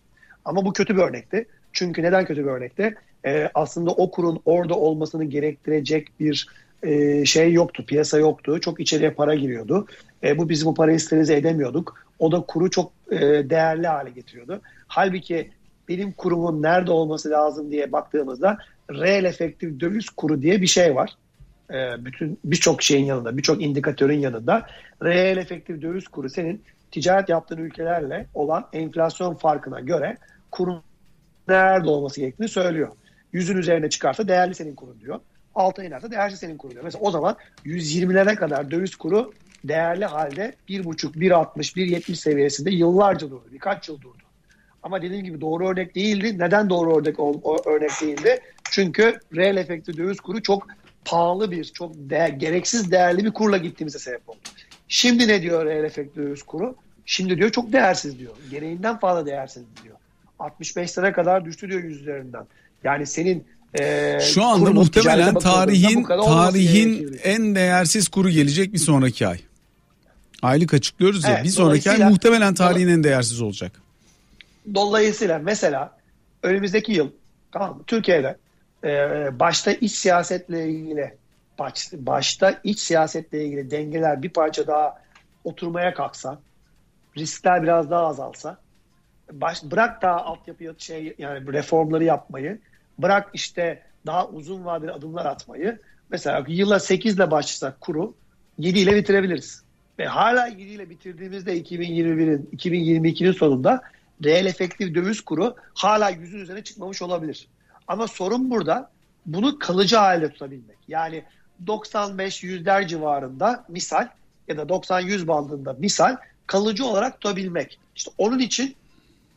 Ama bu kötü bir örnekti. Çünkü neden kötü bir örnekti? E, aslında o kurun orada olmasını gerektirecek bir e, şey yoktu. Piyasa yoktu. Çok içeriye para giriyordu. E, bu bizim bu parayı sterilize edemiyorduk. O da kuru çok e, değerli hale getiriyordu. Halbuki benim kurumun nerede olması lazım diye baktığımızda reel efektif döviz kuru diye bir şey var. E, bütün birçok şeyin yanında, birçok indikatörün yanında reel efektif döviz kuru senin ticaret yaptığın ülkelerle olan enflasyon farkına göre kurun nerede olması gerektiğini söylüyor. Yüzün üzerine çıkarsa değerli senin kurun diyor. Altına inerse değersiz senin kurun diyor. Mesela o zaman 120'lere kadar döviz kuru değerli halde 1.5, 1.60, 1.70 seviyesinde yıllarca durdu. Birkaç yıl durdu. Ama dediğim gibi doğru örnek değildi. Neden doğru örnek o örnek değildi? Çünkü reel efekti döviz kuru çok pahalı bir, çok değer, gereksiz değerli bir kurla gittiğimize sebep oldu. Şimdi ne diyor reel efekti döviz kuru? Şimdi diyor çok değersiz diyor. Gereğinden fazla değersiz diyor. 65 lira kadar düştü diyor yüz üzerinden. Yani senin e, Şu anda muhtemelen tarihin tarihin en değersiz kuru gelecek bir sonraki ay. Aylık açıklıyoruz ya Evet, bir sonraki ay muhtemelen tarihin en değersiz olacak. Dolayısıyla mesela önümüzdeki yıl tamam mı? Türkiye'de e, başta iç siyasetle ilgili baş, başta iç siyasetle ilgili dengeler bir parça daha oturmaya kalksa, riskler biraz daha azalsa, baş, bırak daha altyapı şey yani reformları yapmayı, bırak işte daha uzun vadeli adımlar atmayı. Mesela yıla 8 ile başlasak kuru 7 ile bitirebiliriz. Ve hala 7 ile bitirdiğimizde 2021'in 2022'nin sonunda reel efektif döviz kuru hala yüzün üzerine çıkmamış olabilir. Ama sorun burada bunu kalıcı halde tutabilmek. Yani 95 yüzler civarında misal ya da 90-100 bandında misal kalıcı olarak tutabilmek. İşte onun için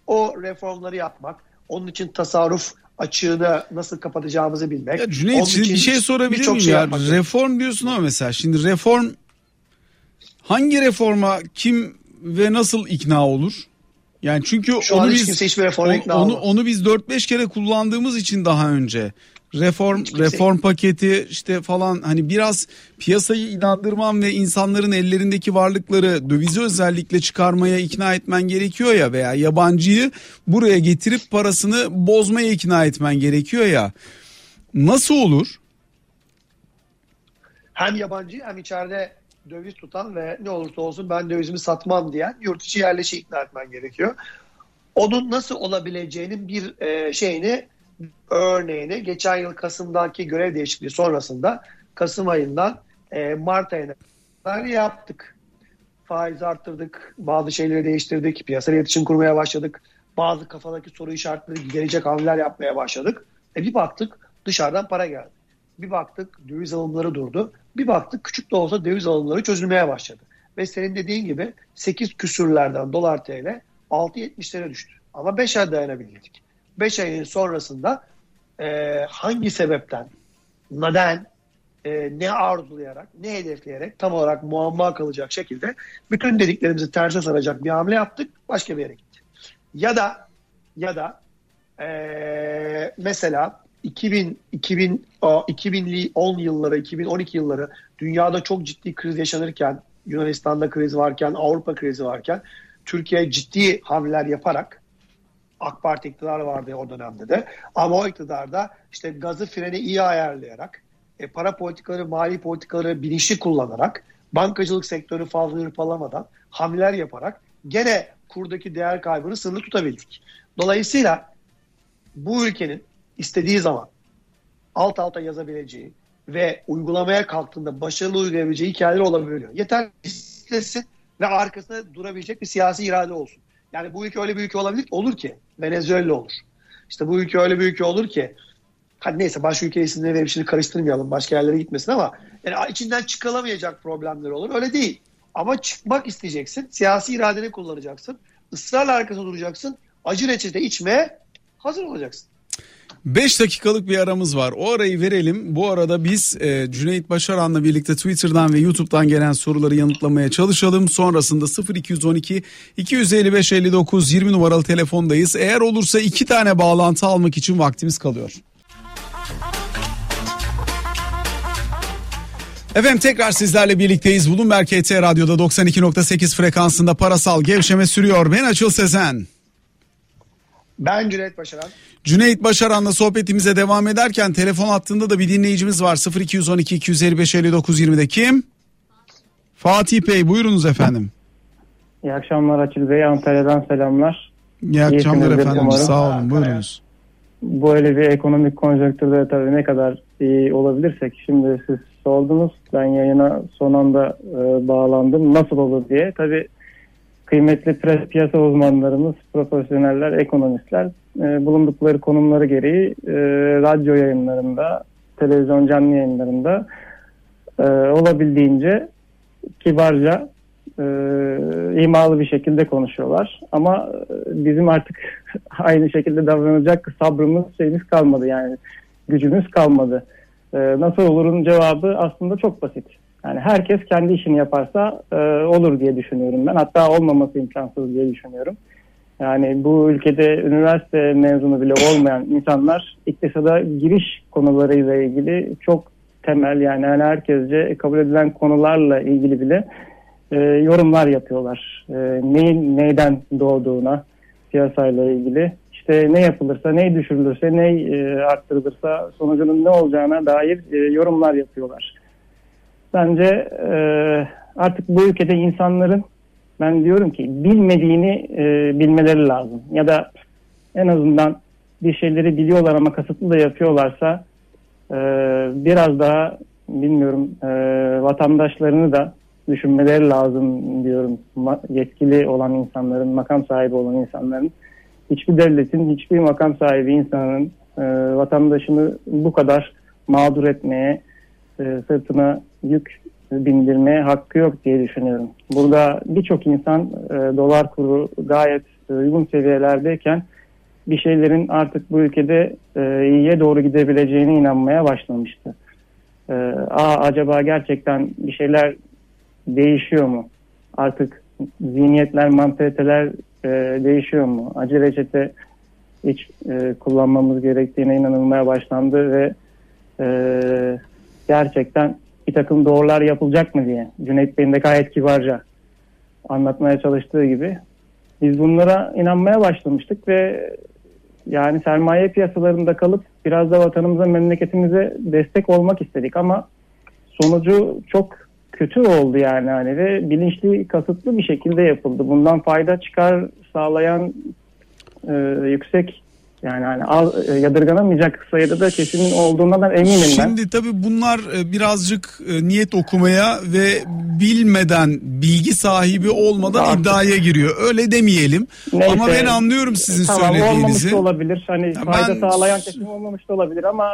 o reformları yapmak, onun için tasarruf açığını nasıl kapatacağımızı bilmek. Ya Cüneyt şimdi bir şey sorabilir miyim şey ya? Reform diyorsun ama mesela şimdi reform hangi reforma kim ve nasıl ikna olur? Yani çünkü Şu onu biz hiçbir reforma ikna onu, onu biz 4-5 kere kullandığımız için daha önce reform reform paketi işte falan hani biraz piyasayı inandırman ve insanların ellerindeki varlıkları dövizi özellikle çıkarmaya ikna etmen gerekiyor ya veya yabancıyı buraya getirip parasını bozmaya ikna etmen gerekiyor ya. Nasıl olur? Hem yabancı hem içeride döviz tutan ve ne olursa olsun ben dövizimi satmam diyen yurt içi yerleşi ikna etmen gerekiyor. Onun nasıl olabileceğinin bir e, şeyini örneğini geçen yıl Kasım'daki görev değişikliği sonrasında Kasım ayından e, Mart ayına kadar yaptık. Faiz arttırdık, bazı şeyleri değiştirdik, piyasa iletişim kurmaya başladık. Bazı kafadaki soru işaretleri giderecek hamleler yapmaya başladık. E bir baktık dışarıdan para geldi. Bir baktık döviz alımları durdu. Bir baktık küçük de olsa döviz alımları çözülmeye başladı. Ve senin dediğin gibi 8 küsürlerden dolar TL 6.70'lere düştü. Ama 5 ay dayanabildik. 5 ayın sonrasında e, hangi sebepten, neden, e, ne arzulayarak, ne hedefleyerek tam olarak muamma kalacak şekilde bütün dediklerimizi terse saracak bir hamle yaptık. Başka bir yere gitti. Ya da ya da e, mesela 2000, 2000, 2010 yılları, 2012 yılları dünyada çok ciddi kriz yaşanırken, Yunanistan'da kriz varken, Avrupa krizi varken Türkiye ciddi hamleler yaparak AK Parti iktidarı vardı o dönemde de. Ama o iktidarda işte gazı freni iyi ayarlayarak, e, para politikaları, mali politikaları bilinçli kullanarak, bankacılık sektörü fazla hırpalamadan hamleler yaparak gene kurdaki değer kaybını sınırlı tutabildik. Dolayısıyla bu ülkenin istediği zaman alt alta yazabileceği ve uygulamaya kalktığında başarılı uygulayabileceği hikayeler olabiliyor. Yeter istesin ve arkasında durabilecek bir siyasi irade olsun. Yani bu ülke öyle bir ülke olabilir olur ki Venezuela olur. İşte bu ülke öyle bir ülke olur ki hadi neyse başka ülke isimleri verip şimdi karıştırmayalım başka yerlere gitmesin ama yani içinden çıkılamayacak problemler olur. Öyle değil. Ama çıkmak isteyeceksin. Siyasi iradeni kullanacaksın. ısrarla arkasında duracaksın. Acı reçete içmeye hazır olacaksın. 5 dakikalık bir aramız var. O arayı verelim. Bu arada biz e, Cüneyt Başaran'la birlikte Twitter'dan ve YouTube'dan gelen soruları yanıtlamaya çalışalım. Sonrasında 0212 255 59 20 numaralı telefondayız. Eğer olursa iki tane bağlantı almak için vaktimiz kalıyor. Efendim tekrar sizlerle birlikteyiz. Bloomberg KT Radyo'da 92.8 frekansında parasal gevşeme sürüyor. Ben Açıl Sezen. Ben Cüneyt Başaran. Cüneyt Başaran'la sohbetimize devam ederken telefon hattında da bir dinleyicimiz var. 0212 255 59 20'de kim? Fatih Bey buyurunuz efendim. İyi akşamlar Açıl Bey. Antalya'dan selamlar. İyi akşamlar İyi efendim. Umarım. Sağ olun. Buyurunuz. Bu öyle bir ekonomik konjonktürde tabii ne kadar iyi olabilirsek. Şimdi siz sordunuz. Ben yayına son anda e, bağlandım. Nasıl olur diye. Tabii kıymetli piyasa uzmanlarımız, profesyoneller, ekonomistler e, bulundukları konumları gereği e, radyo yayınlarında, televizyon canlı yayınlarında e, olabildiğince kibarca e, imalı bir şekilde konuşuyorlar. Ama e, bizim artık aynı şekilde davranacak sabrımız şeyimiz kalmadı yani gücümüz kalmadı. E, nasıl olurun cevabı aslında çok basit. Yani herkes kendi işini yaparsa e, olur diye düşünüyorum ben. Hatta olmaması imkansız diye düşünüyorum. Yani bu ülkede üniversite mezunu bile olmayan insanlar iktisada giriş konularıyla ilgili çok temel yani, yani herkesce kabul edilen konularla ilgili bile e, yorumlar yapıyorlar. E, neyin neyden doğduğuna piyasayla ilgili işte ne yapılırsa, ne düşürülürse, ne e, arttırılırsa sonucunun ne olacağına dair e, yorumlar yapıyorlar. Bence e, artık bu ülkede insanların ben diyorum ki bilmediğini e, bilmeleri lazım. Ya da en azından bir şeyleri biliyorlar ama kasıtlı da yapıyorlarsa e, biraz daha bilmiyorum e, vatandaşlarını da düşünmeleri lazım diyorum. Yetkili olan insanların, makam sahibi olan insanların. Hiçbir devletin, hiçbir makam sahibi insanın e, vatandaşını bu kadar mağdur etmeye, e, sırtına yük bindirmeye hakkı yok diye düşünüyorum. Burada birçok insan e, dolar kuru gayet uygun seviyelerdeyken bir şeylerin artık bu ülkede e, iyiye doğru gidebileceğine inanmaya başlamıştı. E, Aa, acaba gerçekten bir şeyler değişiyor mu? Artık zihniyetler, mantaliteler e, değişiyor mu? Acı reçete hiç e, kullanmamız gerektiğine inanılmaya başlandı ve e, gerçekten bir takım doğrular yapılacak mı diye. Cüneyt Bey'in de gayet kibarca anlatmaya çalıştığı gibi. Biz bunlara inanmaya başlamıştık ve yani sermaye piyasalarında kalıp biraz da vatanımıza memleketimize destek olmak istedik. Ama sonucu çok kötü oldu yani hani ve bilinçli kasıtlı bir şekilde yapıldı. Bundan fayda çıkar sağlayan e, yüksek yani hani az, e, yadırganamayacak sayıda da kesin olduğundan eminim ben. Şimdi tabii bunlar e, birazcık e, niyet okumaya ve bilmeden bilgi sahibi olmadan Artık. iddiaya giriyor. Öyle demeyelim. Neyse. Ama ben anlıyorum sizin tamam, olmamış söylediğinizi. da olabilir. Hani Ya fayda ben- sağlayan kesim olmamış da olabilir ama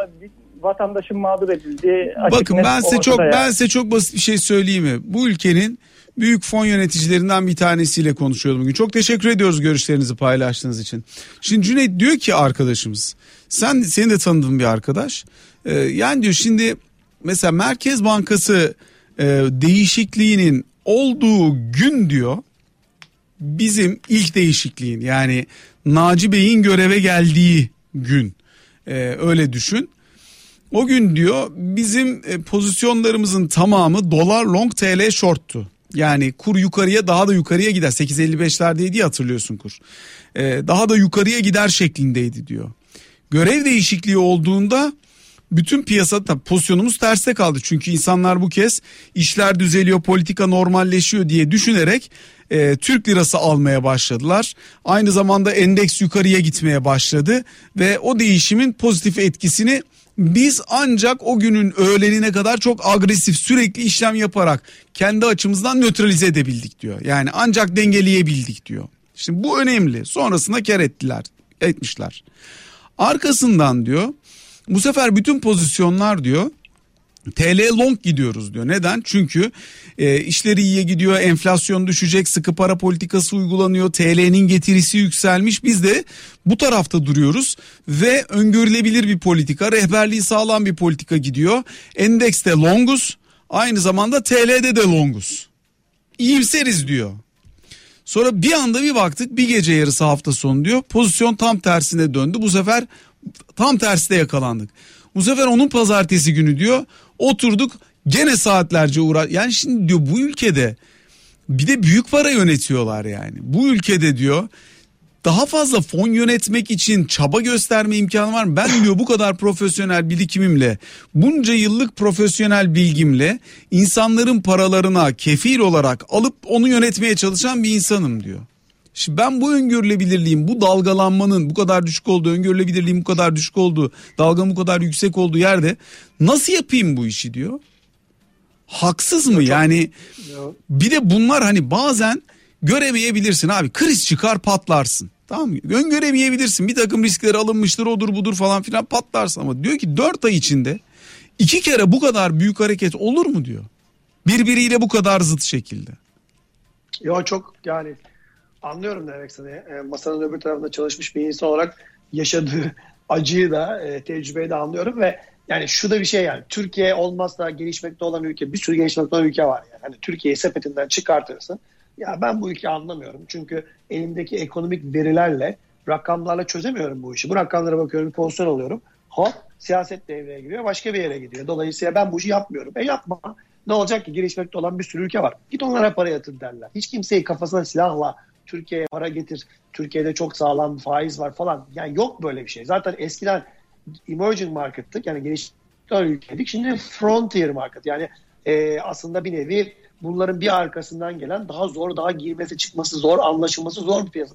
vatandaşın mağdur edildiği açık Bakın ben size çok yani. ben size çok basit bir şey söyleyeyim mi? Bu ülkenin büyük fon yöneticilerinden bir tanesiyle konuşuyordum bugün. Çok teşekkür ediyoruz görüşlerinizi paylaştığınız için. Şimdi Cüneyt diyor ki arkadaşımız sen senin de tanıdığın bir arkadaş. Ee, yani diyor şimdi mesela Merkez Bankası e, değişikliğinin olduğu gün diyor bizim ilk değişikliğin yani Naci Bey'in göreve geldiği gün Ee, öyle düşün. O gün diyor bizim e, pozisyonlarımızın tamamı dolar long TL shorttu. Yani kur yukarıya daha da yukarıya gider. 8.55'lerdeydi diye hatırlıyorsun kur. Ee, daha da yukarıya gider şeklindeydi diyor. Görev değişikliği olduğunda bütün piyasada pozisyonumuz terste kaldı. Çünkü insanlar bu kez işler düzeliyor, politika normalleşiyor diye düşünerek e, Türk lirası almaya başladılar. Aynı zamanda endeks yukarıya gitmeye başladı ve o değişimin pozitif etkisini biz ancak o günün öğlenine kadar çok agresif sürekli işlem yaparak kendi açımızdan nötralize edebildik diyor. Yani ancak dengeleyebildik diyor. Şimdi bu önemli. Sonrasında kar ettiler, etmişler. Arkasından diyor bu sefer bütün pozisyonlar diyor TL long gidiyoruz diyor. Neden? Çünkü e, işleri iyiye gidiyor, enflasyon düşecek, sıkı para politikası uygulanıyor, TL'nin getirisi yükselmiş. Biz de bu tarafta duruyoruz ve öngörülebilir bir politika, rehberliği sağlam bir politika gidiyor. Endekste longus, aynı zamanda TL'de de longus. İyimseriz diyor. Sonra bir anda bir baktık bir gece yarısı hafta sonu diyor. Pozisyon tam tersine döndü. Bu sefer tam terste yakalandık. Bu sefer onun pazartesi günü diyor oturduk gene saatlerce uğra. Yani şimdi diyor bu ülkede bir de büyük para yönetiyorlar yani. Bu ülkede diyor daha fazla fon yönetmek için çaba gösterme imkanı var mı? Ben diyor bu kadar profesyonel birikimimle, bunca yıllık profesyonel bilgimle insanların paralarına kefil olarak alıp onu yönetmeye çalışan bir insanım diyor. Şimdi ben bu öngörülebilirliğin, bu dalgalanmanın bu kadar düşük olduğu, öngörülebilirliğin bu kadar düşük olduğu, dalganın bu kadar yüksek olduğu yerde nasıl yapayım bu işi diyor. Haksız mı yani? Bir de bunlar hani bazen göremeyebilirsin abi. Kriz çıkar patlarsın. Tamam mı? Öngöremeyebilirsin. Bir takım riskler alınmıştır odur budur falan filan patlarsın. Ama diyor ki 4 ay içinde iki kere bu kadar büyük hareket olur mu diyor. Birbiriyle bu kadar zıt şekilde. Yo çok yani anlıyorum demek istediğini. E, masanın öbür tarafında çalışmış bir insan olarak yaşadığı acıyı da e, tecrübeyi de anlıyorum ve yani şu da bir şey yani Türkiye olmazsa gelişmekte olan ülke bir sürü gelişmekte olan ülke var yani. Hani Türkiye'yi sepetinden çıkartırsın. Ya ben bu ülkeyi anlamıyorum. Çünkü elimdeki ekonomik verilerle rakamlarla çözemiyorum bu işi. Bu rakamlara bakıyorum bir pozisyon alıyorum. Hop siyaset devreye giriyor başka bir yere gidiyor. Dolayısıyla ben bu işi yapmıyorum. E yapma. Ne olacak ki gelişmekte olan bir sürü ülke var. Git onlara para yatır derler. Hiç kimseyi kafasına silahla Türkiye'ye para getir. Türkiye'de çok sağlam faiz var falan. Yani yok böyle bir şey. Zaten eskiden emerging market'tık. Yani gelişmekte olan ülkeydik. Şimdi frontier market. Yani e, aslında bir nevi bunların bir arkasından gelen daha zor, daha girmesi, çıkması zor, anlaşılması zor bir piyasa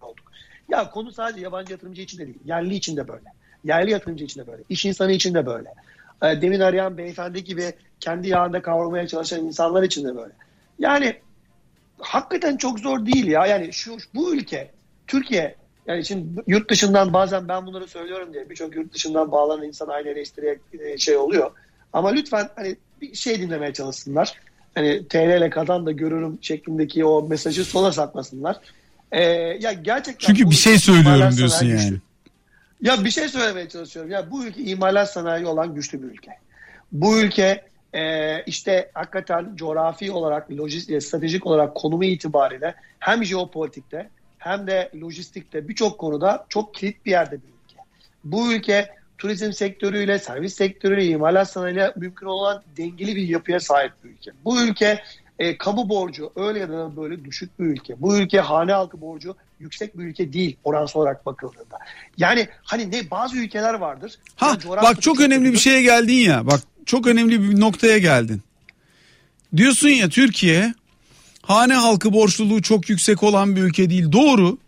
olduk. Ya konu sadece yabancı yatırımcı için de değil. Yerli için de böyle. Yerli yatırımcı için de böyle. İş insanı için de böyle. E, demin arayan beyefendi gibi kendi yağında kavrulmaya çalışan insanlar için de böyle. Yani hakikaten çok zor değil ya. Yani şu bu ülke Türkiye yani şimdi yurt dışından bazen ben bunları söylüyorum diye birçok yurt dışından bağlanan insan aynı eleştiriye e, şey oluyor. Ama lütfen hani bir şey dinlemeye çalışsınlar. Hani TL ile kazan da görürüm şeklindeki o mesajı sola saklasınlar. Ee, ya gerçekten Çünkü bir şey söylüyorum diyorsun yani. güçlü. Ya bir şey söylemeye çalışıyorum. Ya bu ülke imalat sanayi olan güçlü bir ülke. Bu ülke e, işte hakikaten coğrafi olarak, lojistik, stratejik olarak konumu itibariyle hem jeopolitikte hem de lojistikte birçok konuda çok kilit bir yerde bir ülke. Bu ülke turizm sektörüyle, servis sektörüyle, imalat sanayiyle mümkün olan dengeli bir yapıya sahip bir ülke. Bu ülke e, kamu borcu öyle ya da böyle düşük bir ülke. Bu ülke hane halkı borcu yüksek bir ülke değil oransal olarak bakıldığında. Yani hani ne bazı ülkeler vardır. Ha Yani coğrafi bak çok önemli bir şeye geldin ya. Bak çok önemli bir noktaya geldin. Diyorsun ya Türkiye hane halkı borçluluğu çok yüksek olan bir ülke değil. Doğru.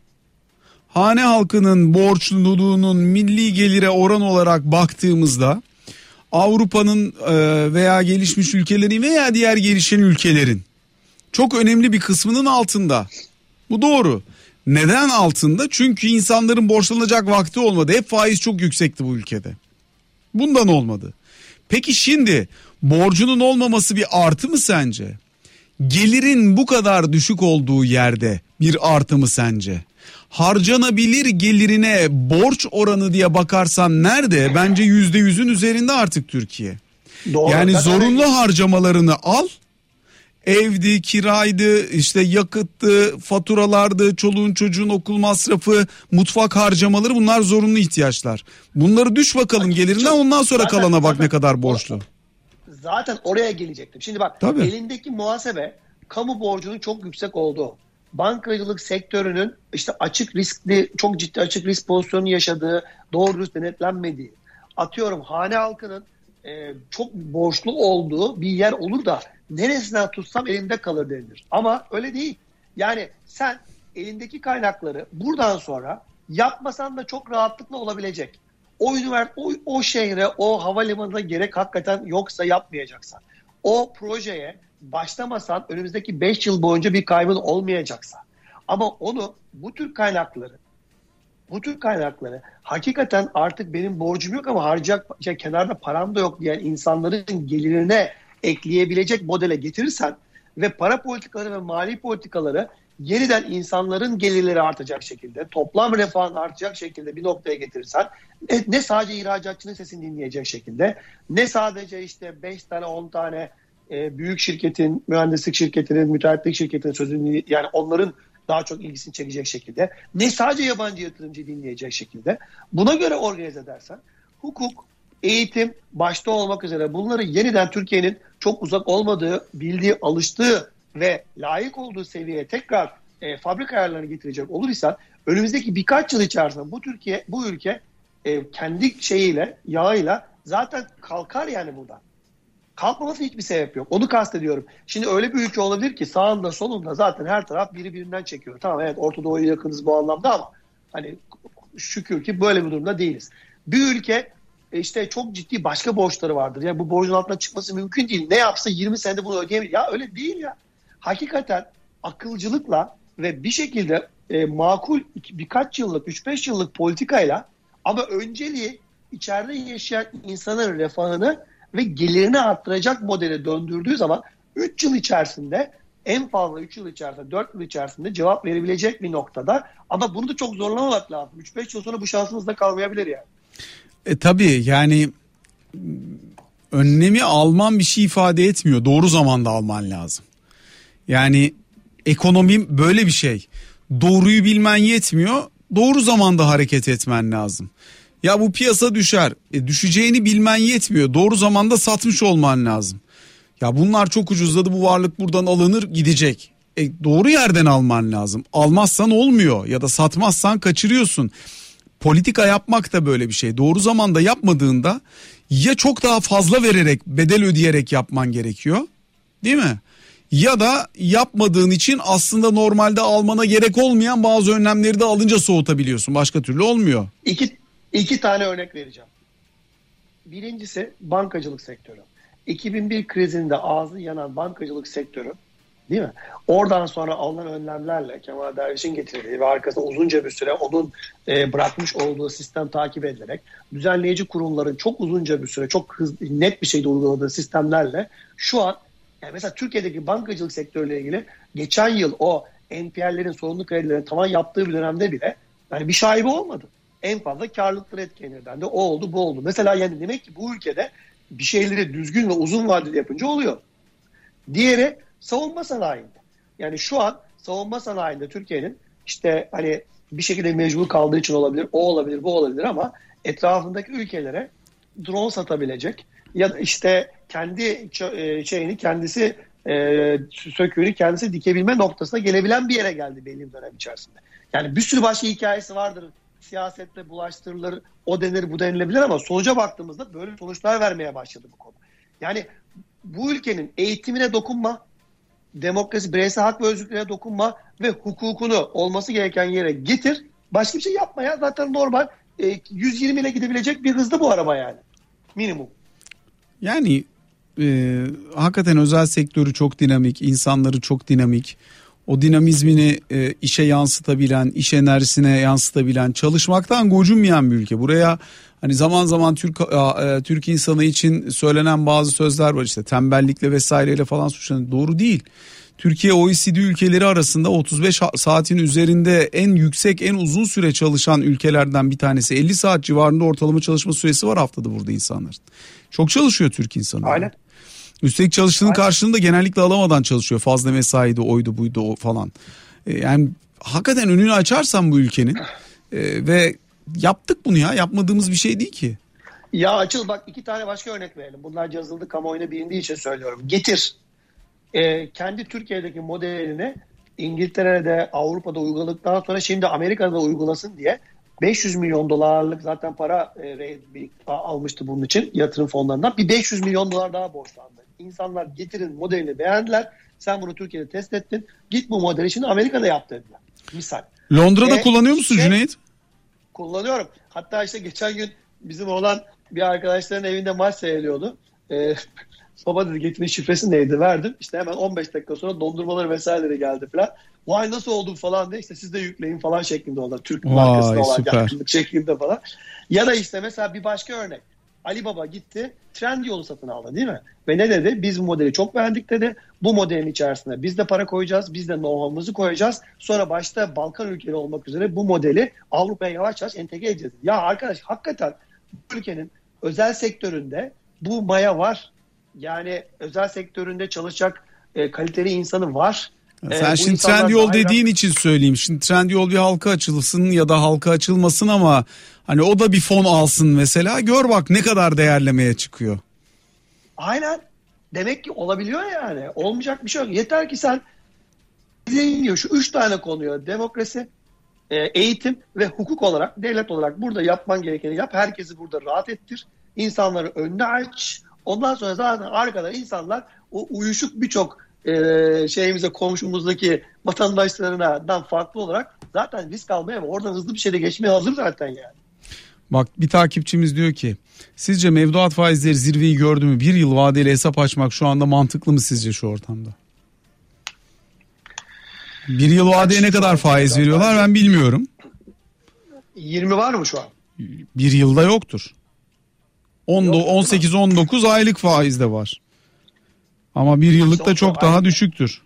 Hane halkının borçluluğunun milli gelire oran olarak baktığımızda Avrupa'nın e, veya gelişmiş ülkelerin veya diğer gelişen ülkelerin çok önemli bir kısmının altında. Bu doğru. Neden altında? Çünkü insanların borçlanacak vakti olmadı. Hep faiz çok yüksekti bu ülkede. Bundan olmadı. Peki şimdi borcunun olmaması bir artı mı sence? Gelirin bu kadar düşük olduğu yerde bir artı mı sence? Harcanabilir gelirine borç oranı diye bakarsan nerede? Bence yüzde yüzün üzerinde artık Türkiye. Doğru. Yani zorunlu harcamalarını al. Evdi, kiraydı, işte yakıttı, faturalardı, çoluğun çocuğun okul masrafı, mutfak harcamaları bunlar zorunlu ihtiyaçlar. Bunları düş bakalım gelirinden ondan sonra Zaten- kalana bak zaten- ne kadar borçlu. Zaten oraya gelecektim. Şimdi bak Tabii. elindeki muhasebe kamu borcunun çok yüksek olduğu, bankacılık sektörünün işte açık riskli, çok ciddi açık risk pozisyonu yaşadığı, doğru dürüst denetlenmediği, atıyorum hane halkının e, çok borçlu olduğu bir yer olur da neresinden tutsam elimde kalır denilir. Ama öyle değil. Yani sen elindeki kaynakları buradan sonra yapmasan da çok rahatlıkla olabilecek. O ünivers o, o şehre, o havalimanına gerek hakikaten yoksa yapmayacaksan. O projeye başlamasan önümüzdeki 5 yıl boyunca bir kaybın olmayacaksa. Ama onu bu tür kaynakları bu tür kaynakları hakikaten artık benim borcum yok ama harcayacak şey, kenarda param da yok diyen insanların gelirine ekleyebilecek modele getirirsen ve para politikaları ve mali politikaları yeniden insanların gelirleri artacak şekilde, toplam refahın artacak şekilde bir noktaya getirirsen ne, ne sadece ihracatçının sesini dinleyecek şekilde ne sadece işte 5 tane 10 tane e, büyük şirketin, mühendislik şirketinin, müteahhitlik şirketinin sözünü yani onların daha çok ilgisini çekecek şekilde ne sadece yabancı yatırımcı dinleyecek şekilde buna göre organize edersen hukuk, eğitim başta olmak üzere bunları yeniden Türkiye'nin çok uzak olmadığı, bildiği, alıştığı ve layık olduğu seviyeye tekrar e, fabrika ayarlarını getirecek olursa önümüzdeki birkaç yıl içerisinde bu Türkiye, bu ülke e, kendi şeyiyle, yağıyla zaten kalkar yani buradan. Kalkmaması hiçbir sebep yok. Onu kastediyorum. Şimdi öyle bir ülke olabilir ki sağında solunda zaten her taraf biri birinden çekiyor. Tamam evet Orta Doğu'ya yakınız bu anlamda ama hani şükür ki böyle bir durumda değiliz. Bir ülke işte çok ciddi başka borçları vardır. Yani bu borcun altına çıkması mümkün değil. Ne yapsa 20 senede bunu ödeyemez. Ya öyle değil ya. Hakikaten akılcılıkla ve bir şekilde e, makul birkaç yıllık, 3-5 yıllık politikayla ama önceliği içeride yaşayan insanların refahını ve gelirini arttıracak modele döndürdüğü zaman 3 yıl içerisinde en fazla 3 yıl içerisinde 4 yıl içerisinde cevap verebilecek bir noktada ama bunu da çok zorlamamak lazım. 3-5 yıl sonra bu şansınız da kalmayabilir yani. E tabii yani önlemi alman bir şey ifade etmiyor. Doğru zamanda alman lazım. Yani ekonomi böyle bir şey. Doğruyu bilmen yetmiyor. Doğru zamanda hareket etmen lazım. Ya bu piyasa düşer. E, düşeceğini bilmen yetmiyor. Doğru zamanda satmış olman lazım. Ya bunlar çok ucuzladı bu varlık buradan alınır gidecek. E, doğru yerden alman lazım. Almazsan olmuyor ya da satmazsan kaçırıyorsun. Politika yapmak da böyle bir şey. Doğru zamanda yapmadığında ya çok daha fazla vererek bedel ödeyerek yapman gerekiyor. Değil mi? Ya da yapmadığın için aslında normalde almana gerek olmayan bazı önlemleri de alınca soğutabiliyorsun. Başka türlü olmuyor. İki, iki tane örnek vereceğim. Birincisi bankacılık sektörü. 2001 krizinde ağzı yanan bankacılık sektörü Değil mi? Oradan sonra alınan önlemlerle Kemal Derviş'in getirdiği ve arkasında uzunca bir süre onun e, bırakmış olduğu sistem takip edilerek düzenleyici kurumların çok uzunca bir süre çok hızlı, net bir şekilde uyguladığı sistemlerle şu an yani mesela Türkiye'deki bankacılık sektörüyle ilgili geçen yıl o NPL'lerin sorumlu kredilerin tavan yaptığı bir dönemde bile yani bir şaibe olmadı. En fazla karlılıkları etkilenirden de o oldu bu oldu. Mesela yani demek ki bu ülkede bir şeyleri düzgün ve uzun vadeli yapınca oluyor. Diğeri savunma sanayinde. Yani şu an savunma sanayinde Türkiye'nin işte hani bir şekilde mecbur kaldığı için olabilir, o olabilir, bu olabilir ama etrafındaki ülkelere drone satabilecek ya da işte kendi e, şeyini kendisi e, söküğünü kendisi dikebilme noktasına gelebilen bir yere geldi belli bir dönem içerisinde. Yani bir sürü başka hikayesi vardır. Siyasetle bulaştırılır, o denir, bu denilebilir ama sonuca baktığımızda böyle sonuçlar vermeye başladı bu konu. Yani bu ülkenin eğitimine dokunma, demokrasi, bireysel hak ve özgürlüğe dokunma ve hukukunu olması gereken yere getir. Başka bir şey yapma ya. Zaten normal e, 120 ile gidebilecek bir hızda bu araba yani. Minimum. Yani e, hakikaten özel sektörü çok dinamik, insanları çok dinamik. O dinamizmini e, işe yansıtabilen, iş enerjisine yansıtabilen, çalışmaktan gocunmayan bir ülke. Buraya hani zaman zaman Türk e, Türk insanı için söylenen bazı sözler var işte tembellikle vesaireyle falan suçlanıyor. Doğru değil. Türkiye OECD ülkeleri arasında 35 saatin üzerinde en yüksek en uzun süre çalışan ülkelerden bir tanesi. 50 saat civarında ortalama çalışma süresi var haftada burada insanların. Çok çalışıyor Türk insanı. Aynen. Üstelik çalıştığının Aynen. karşılığında genellikle alamadan çalışıyor. Fazla mesaiydi oydu buydu o falan. E, yani hakikaten önünü açarsan bu ülkenin e, ve yaptık bunu ya yapmadığımız bir şey değil ki. Ya Açıl bak iki tane başka örnek verelim. Bunlar yazıldı kamuoyuna bilindiği için söylüyorum. Getir e, kendi Türkiye'deki modelini İngiltere'de, Avrupa'da uyguladıktan sonra şimdi Amerika'da uygulasın diye 500 milyon dolarlık zaten para e, almıştı bunun için yatırım fonlarından. Bir 500 milyon dolar daha borçlandı. İnsanlar getirin modelini beğendiler. Sen bunu Türkiye'de test ettin. Git bu modeli şimdi Amerika'da yap dediler. Misal. Londra'da e, kullanıyor musun şey, Cüneyt? Kullanıyorum. Hatta işte geçen gün bizim olan bir arkadaşların evinde maç seyrediyordu. E, Baba dedi getirin şifresi neydi verdim. İşte hemen 15 dakika sonra dondurmaları vesaireleri geldi falan. Vay nasıl oldu falan diye işte siz de yükleyin falan şeklinde oldu. Türk markasında olan yakınlık şeklinde falan. Ya da işte mesela bir başka örnek. Ali Baba gitti trend yolu satın aldı değil mi? Ve ne dedi? Biz bu modeli çok beğendik dedi. Bu modelin içerisine biz de para koyacağız. Biz de know-how'ımızı koyacağız. Sonra başta Balkan ülkeleri olmak üzere bu modeli Avrupa'ya yavaş yavaş entegre edeceğiz. Ya arkadaş hakikaten bu ülkenin özel sektöründe bu maya var. Yani özel sektöründe çalışacak e, kaliteli insanı var. Sen ee, şimdi Trendyol hayran... dediğin için söyleyeyim. Şimdi Trendyol bir halka açılsın ya da halka açılmasın ama hani o da bir fon alsın mesela. Gör bak ne kadar değerlemeye çıkıyor. Aynen. Demek ki olabiliyor yani. Olmayacak bir şey yok. Yeter ki sen dediğin şu üç tane konuyu demokrasi, e, eğitim ve hukuk olarak devlet olarak burada yapman gerekeni yap. Herkesi burada rahat ettir. İnsanları önüne aç. Ondan sonra zaten arkada insanlar o uyuşuk birçok e, şeyimize komşumuzdaki vatandaşlarından farklı olarak zaten risk almaya ve oradan hızlı bir şeyle geçmeye hazır zaten yani. Bak bir takipçimiz diyor ki sizce mevduat faizleri zirveyi gördü mü? Bir yıl vadeli hesap açmak şu anda mantıklı mı sizce şu ortamda? Bir yıl vadeye ne kadar faiz veriyorlar ben bilmiyorum. 20 var mı şu an? Bir yılda yoktur. 18-19 aylık faiz de var. Ama bir yıllık da çok daha düşüktür.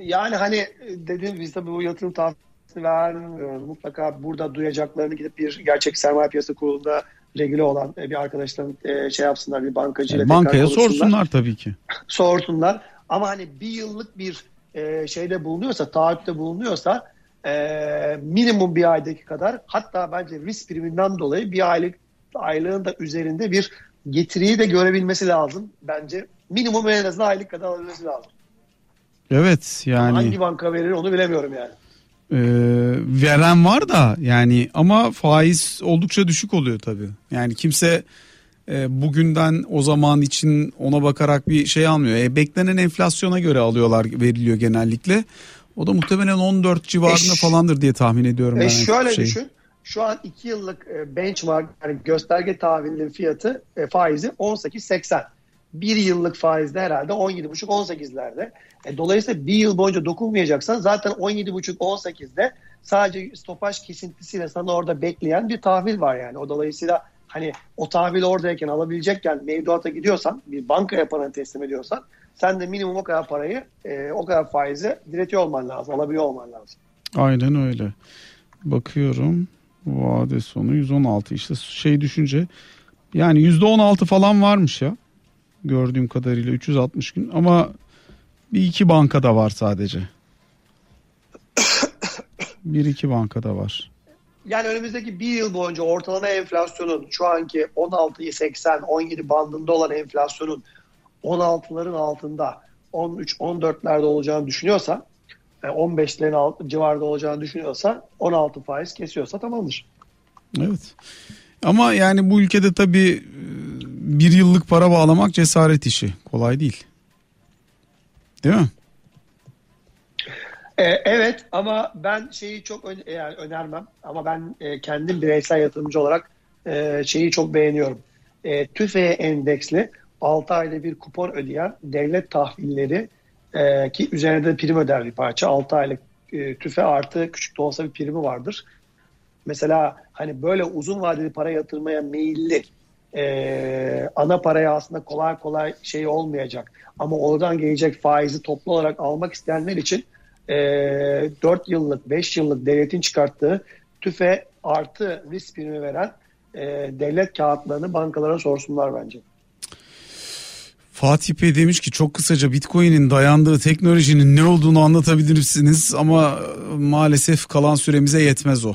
Yani hani dediğim biz tabii bu yatırım tavsiyesi vermiyoruz. Mutlaka burada duyacaklarını gidip bir gerçek sermaye piyasası kurulunda regüle olan bir arkadaşların e, şey yapsınlar bir bankacıyla yani Bankaya sorsunlar tabii ki. sorsunlar. Ama hani bir yıllık bir e, şeyde bulunuyorsa, taahhütte bulunuyorsa e, minimum bir aydaki kadar hatta bence risk priminden dolayı bir aylık aylığın da üzerinde bir getiriyi de görebilmesi lazım bence. Minimum en azından aylık kadar alabilmesi lazım. Evet yani. Hangi banka verir onu bilemiyorum yani. Ee, veren var da yani ama faiz oldukça düşük oluyor tabii. Yani kimse e, bugünden o zaman için ona bakarak bir şey almıyor. E, beklenen enflasyona göre alıyorlar veriliyor genellikle. O da muhtemelen 14 civarında e, falandır diye tahmin ediyorum. E, ben şöyle şey. düşün. Şu an 2 yıllık e, benchmark yani gösterge tahvilinin fiyatı e, faizi 18.80. bir yıllık faizde herhalde 17,5-18'lerde. E, dolayısıyla bir yıl boyunca dokunmayacaksan zaten 17,5-18'de sadece stopaj kesintisiyle sana orada bekleyen bir tahvil var yani. O dolayısıyla hani o tahvil oradayken alabilecekken mevduata gidiyorsan bir bankaya paranı teslim ediyorsan sen de minimum o kadar parayı e, o kadar faize diretiyor olman lazım. Alabiliyor olman lazım. Aynen öyle. Bakıyorum vade sonu 116 işte şey düşünce yani %16 falan varmış ya gördüğüm kadarıyla 360 gün ama bir iki bankada var sadece. bir iki bankada var. Yani önümüzdeki bir yıl boyunca ortalama enflasyonun şu anki 16'yı 80, 17 bandında olan enflasyonun 16'ların altında 13-14'lerde olacağını düşünüyorsa 15'lerin civarında olacağını düşünüyorsa 16 faiz kesiyorsa tamamdır. Evet. Ama yani bu ülkede tabii e, bir yıllık para bağlamak cesaret işi. Kolay değil. Değil mi? Ee, evet ama ben şeyi çok ön, yani önermem ama ben e, kendim bireysel yatırımcı olarak e, şeyi çok beğeniyorum. E, TÜFE'ye endeksli 6 ayda bir kupon ödeyen devlet tahvilleri e, ki üzerinde de prim öder bir parça. 6 aylık e, TÜFE artı küçük de olsa bir primi vardır. Mesela hani böyle uzun vadeli para yatırmaya meyilli e, ana paraya aslında kolay kolay şey olmayacak. Ama oradan gelecek faizi toplu olarak almak isteyenler için e, 4 yıllık 5 yıllık devletin çıkarttığı tüfe artı risk primi veren e, devlet kağıtlarını bankalara sorsunlar bence. Fatih Bey demiş ki çok kısaca Bitcoin'in dayandığı teknolojinin ne olduğunu anlatabilir misiniz ama maalesef kalan süremize yetmez o.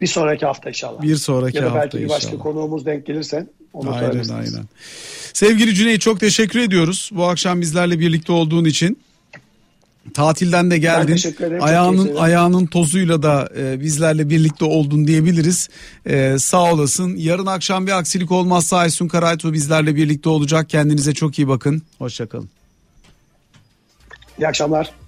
Bir sonraki hafta inşallah. Bir sonraki hafta inşallah. Ya da belki bir başka inşallah. konuğumuz denk gelirse onu aynen aynen. Sevgili Cüneyt çok teşekkür ediyoruz. Bu akşam bizlerle birlikte olduğun için. Tatilden de geldin. Ayağının ayağının tozuyla da e, bizlerle birlikte oldun diyebiliriz. E, sağ olasın. Yarın akşam bir aksilik olmazsa Aysun Karaytu bizlerle birlikte olacak. Kendinize çok iyi bakın. Hoşçakalın. İyi akşamlar.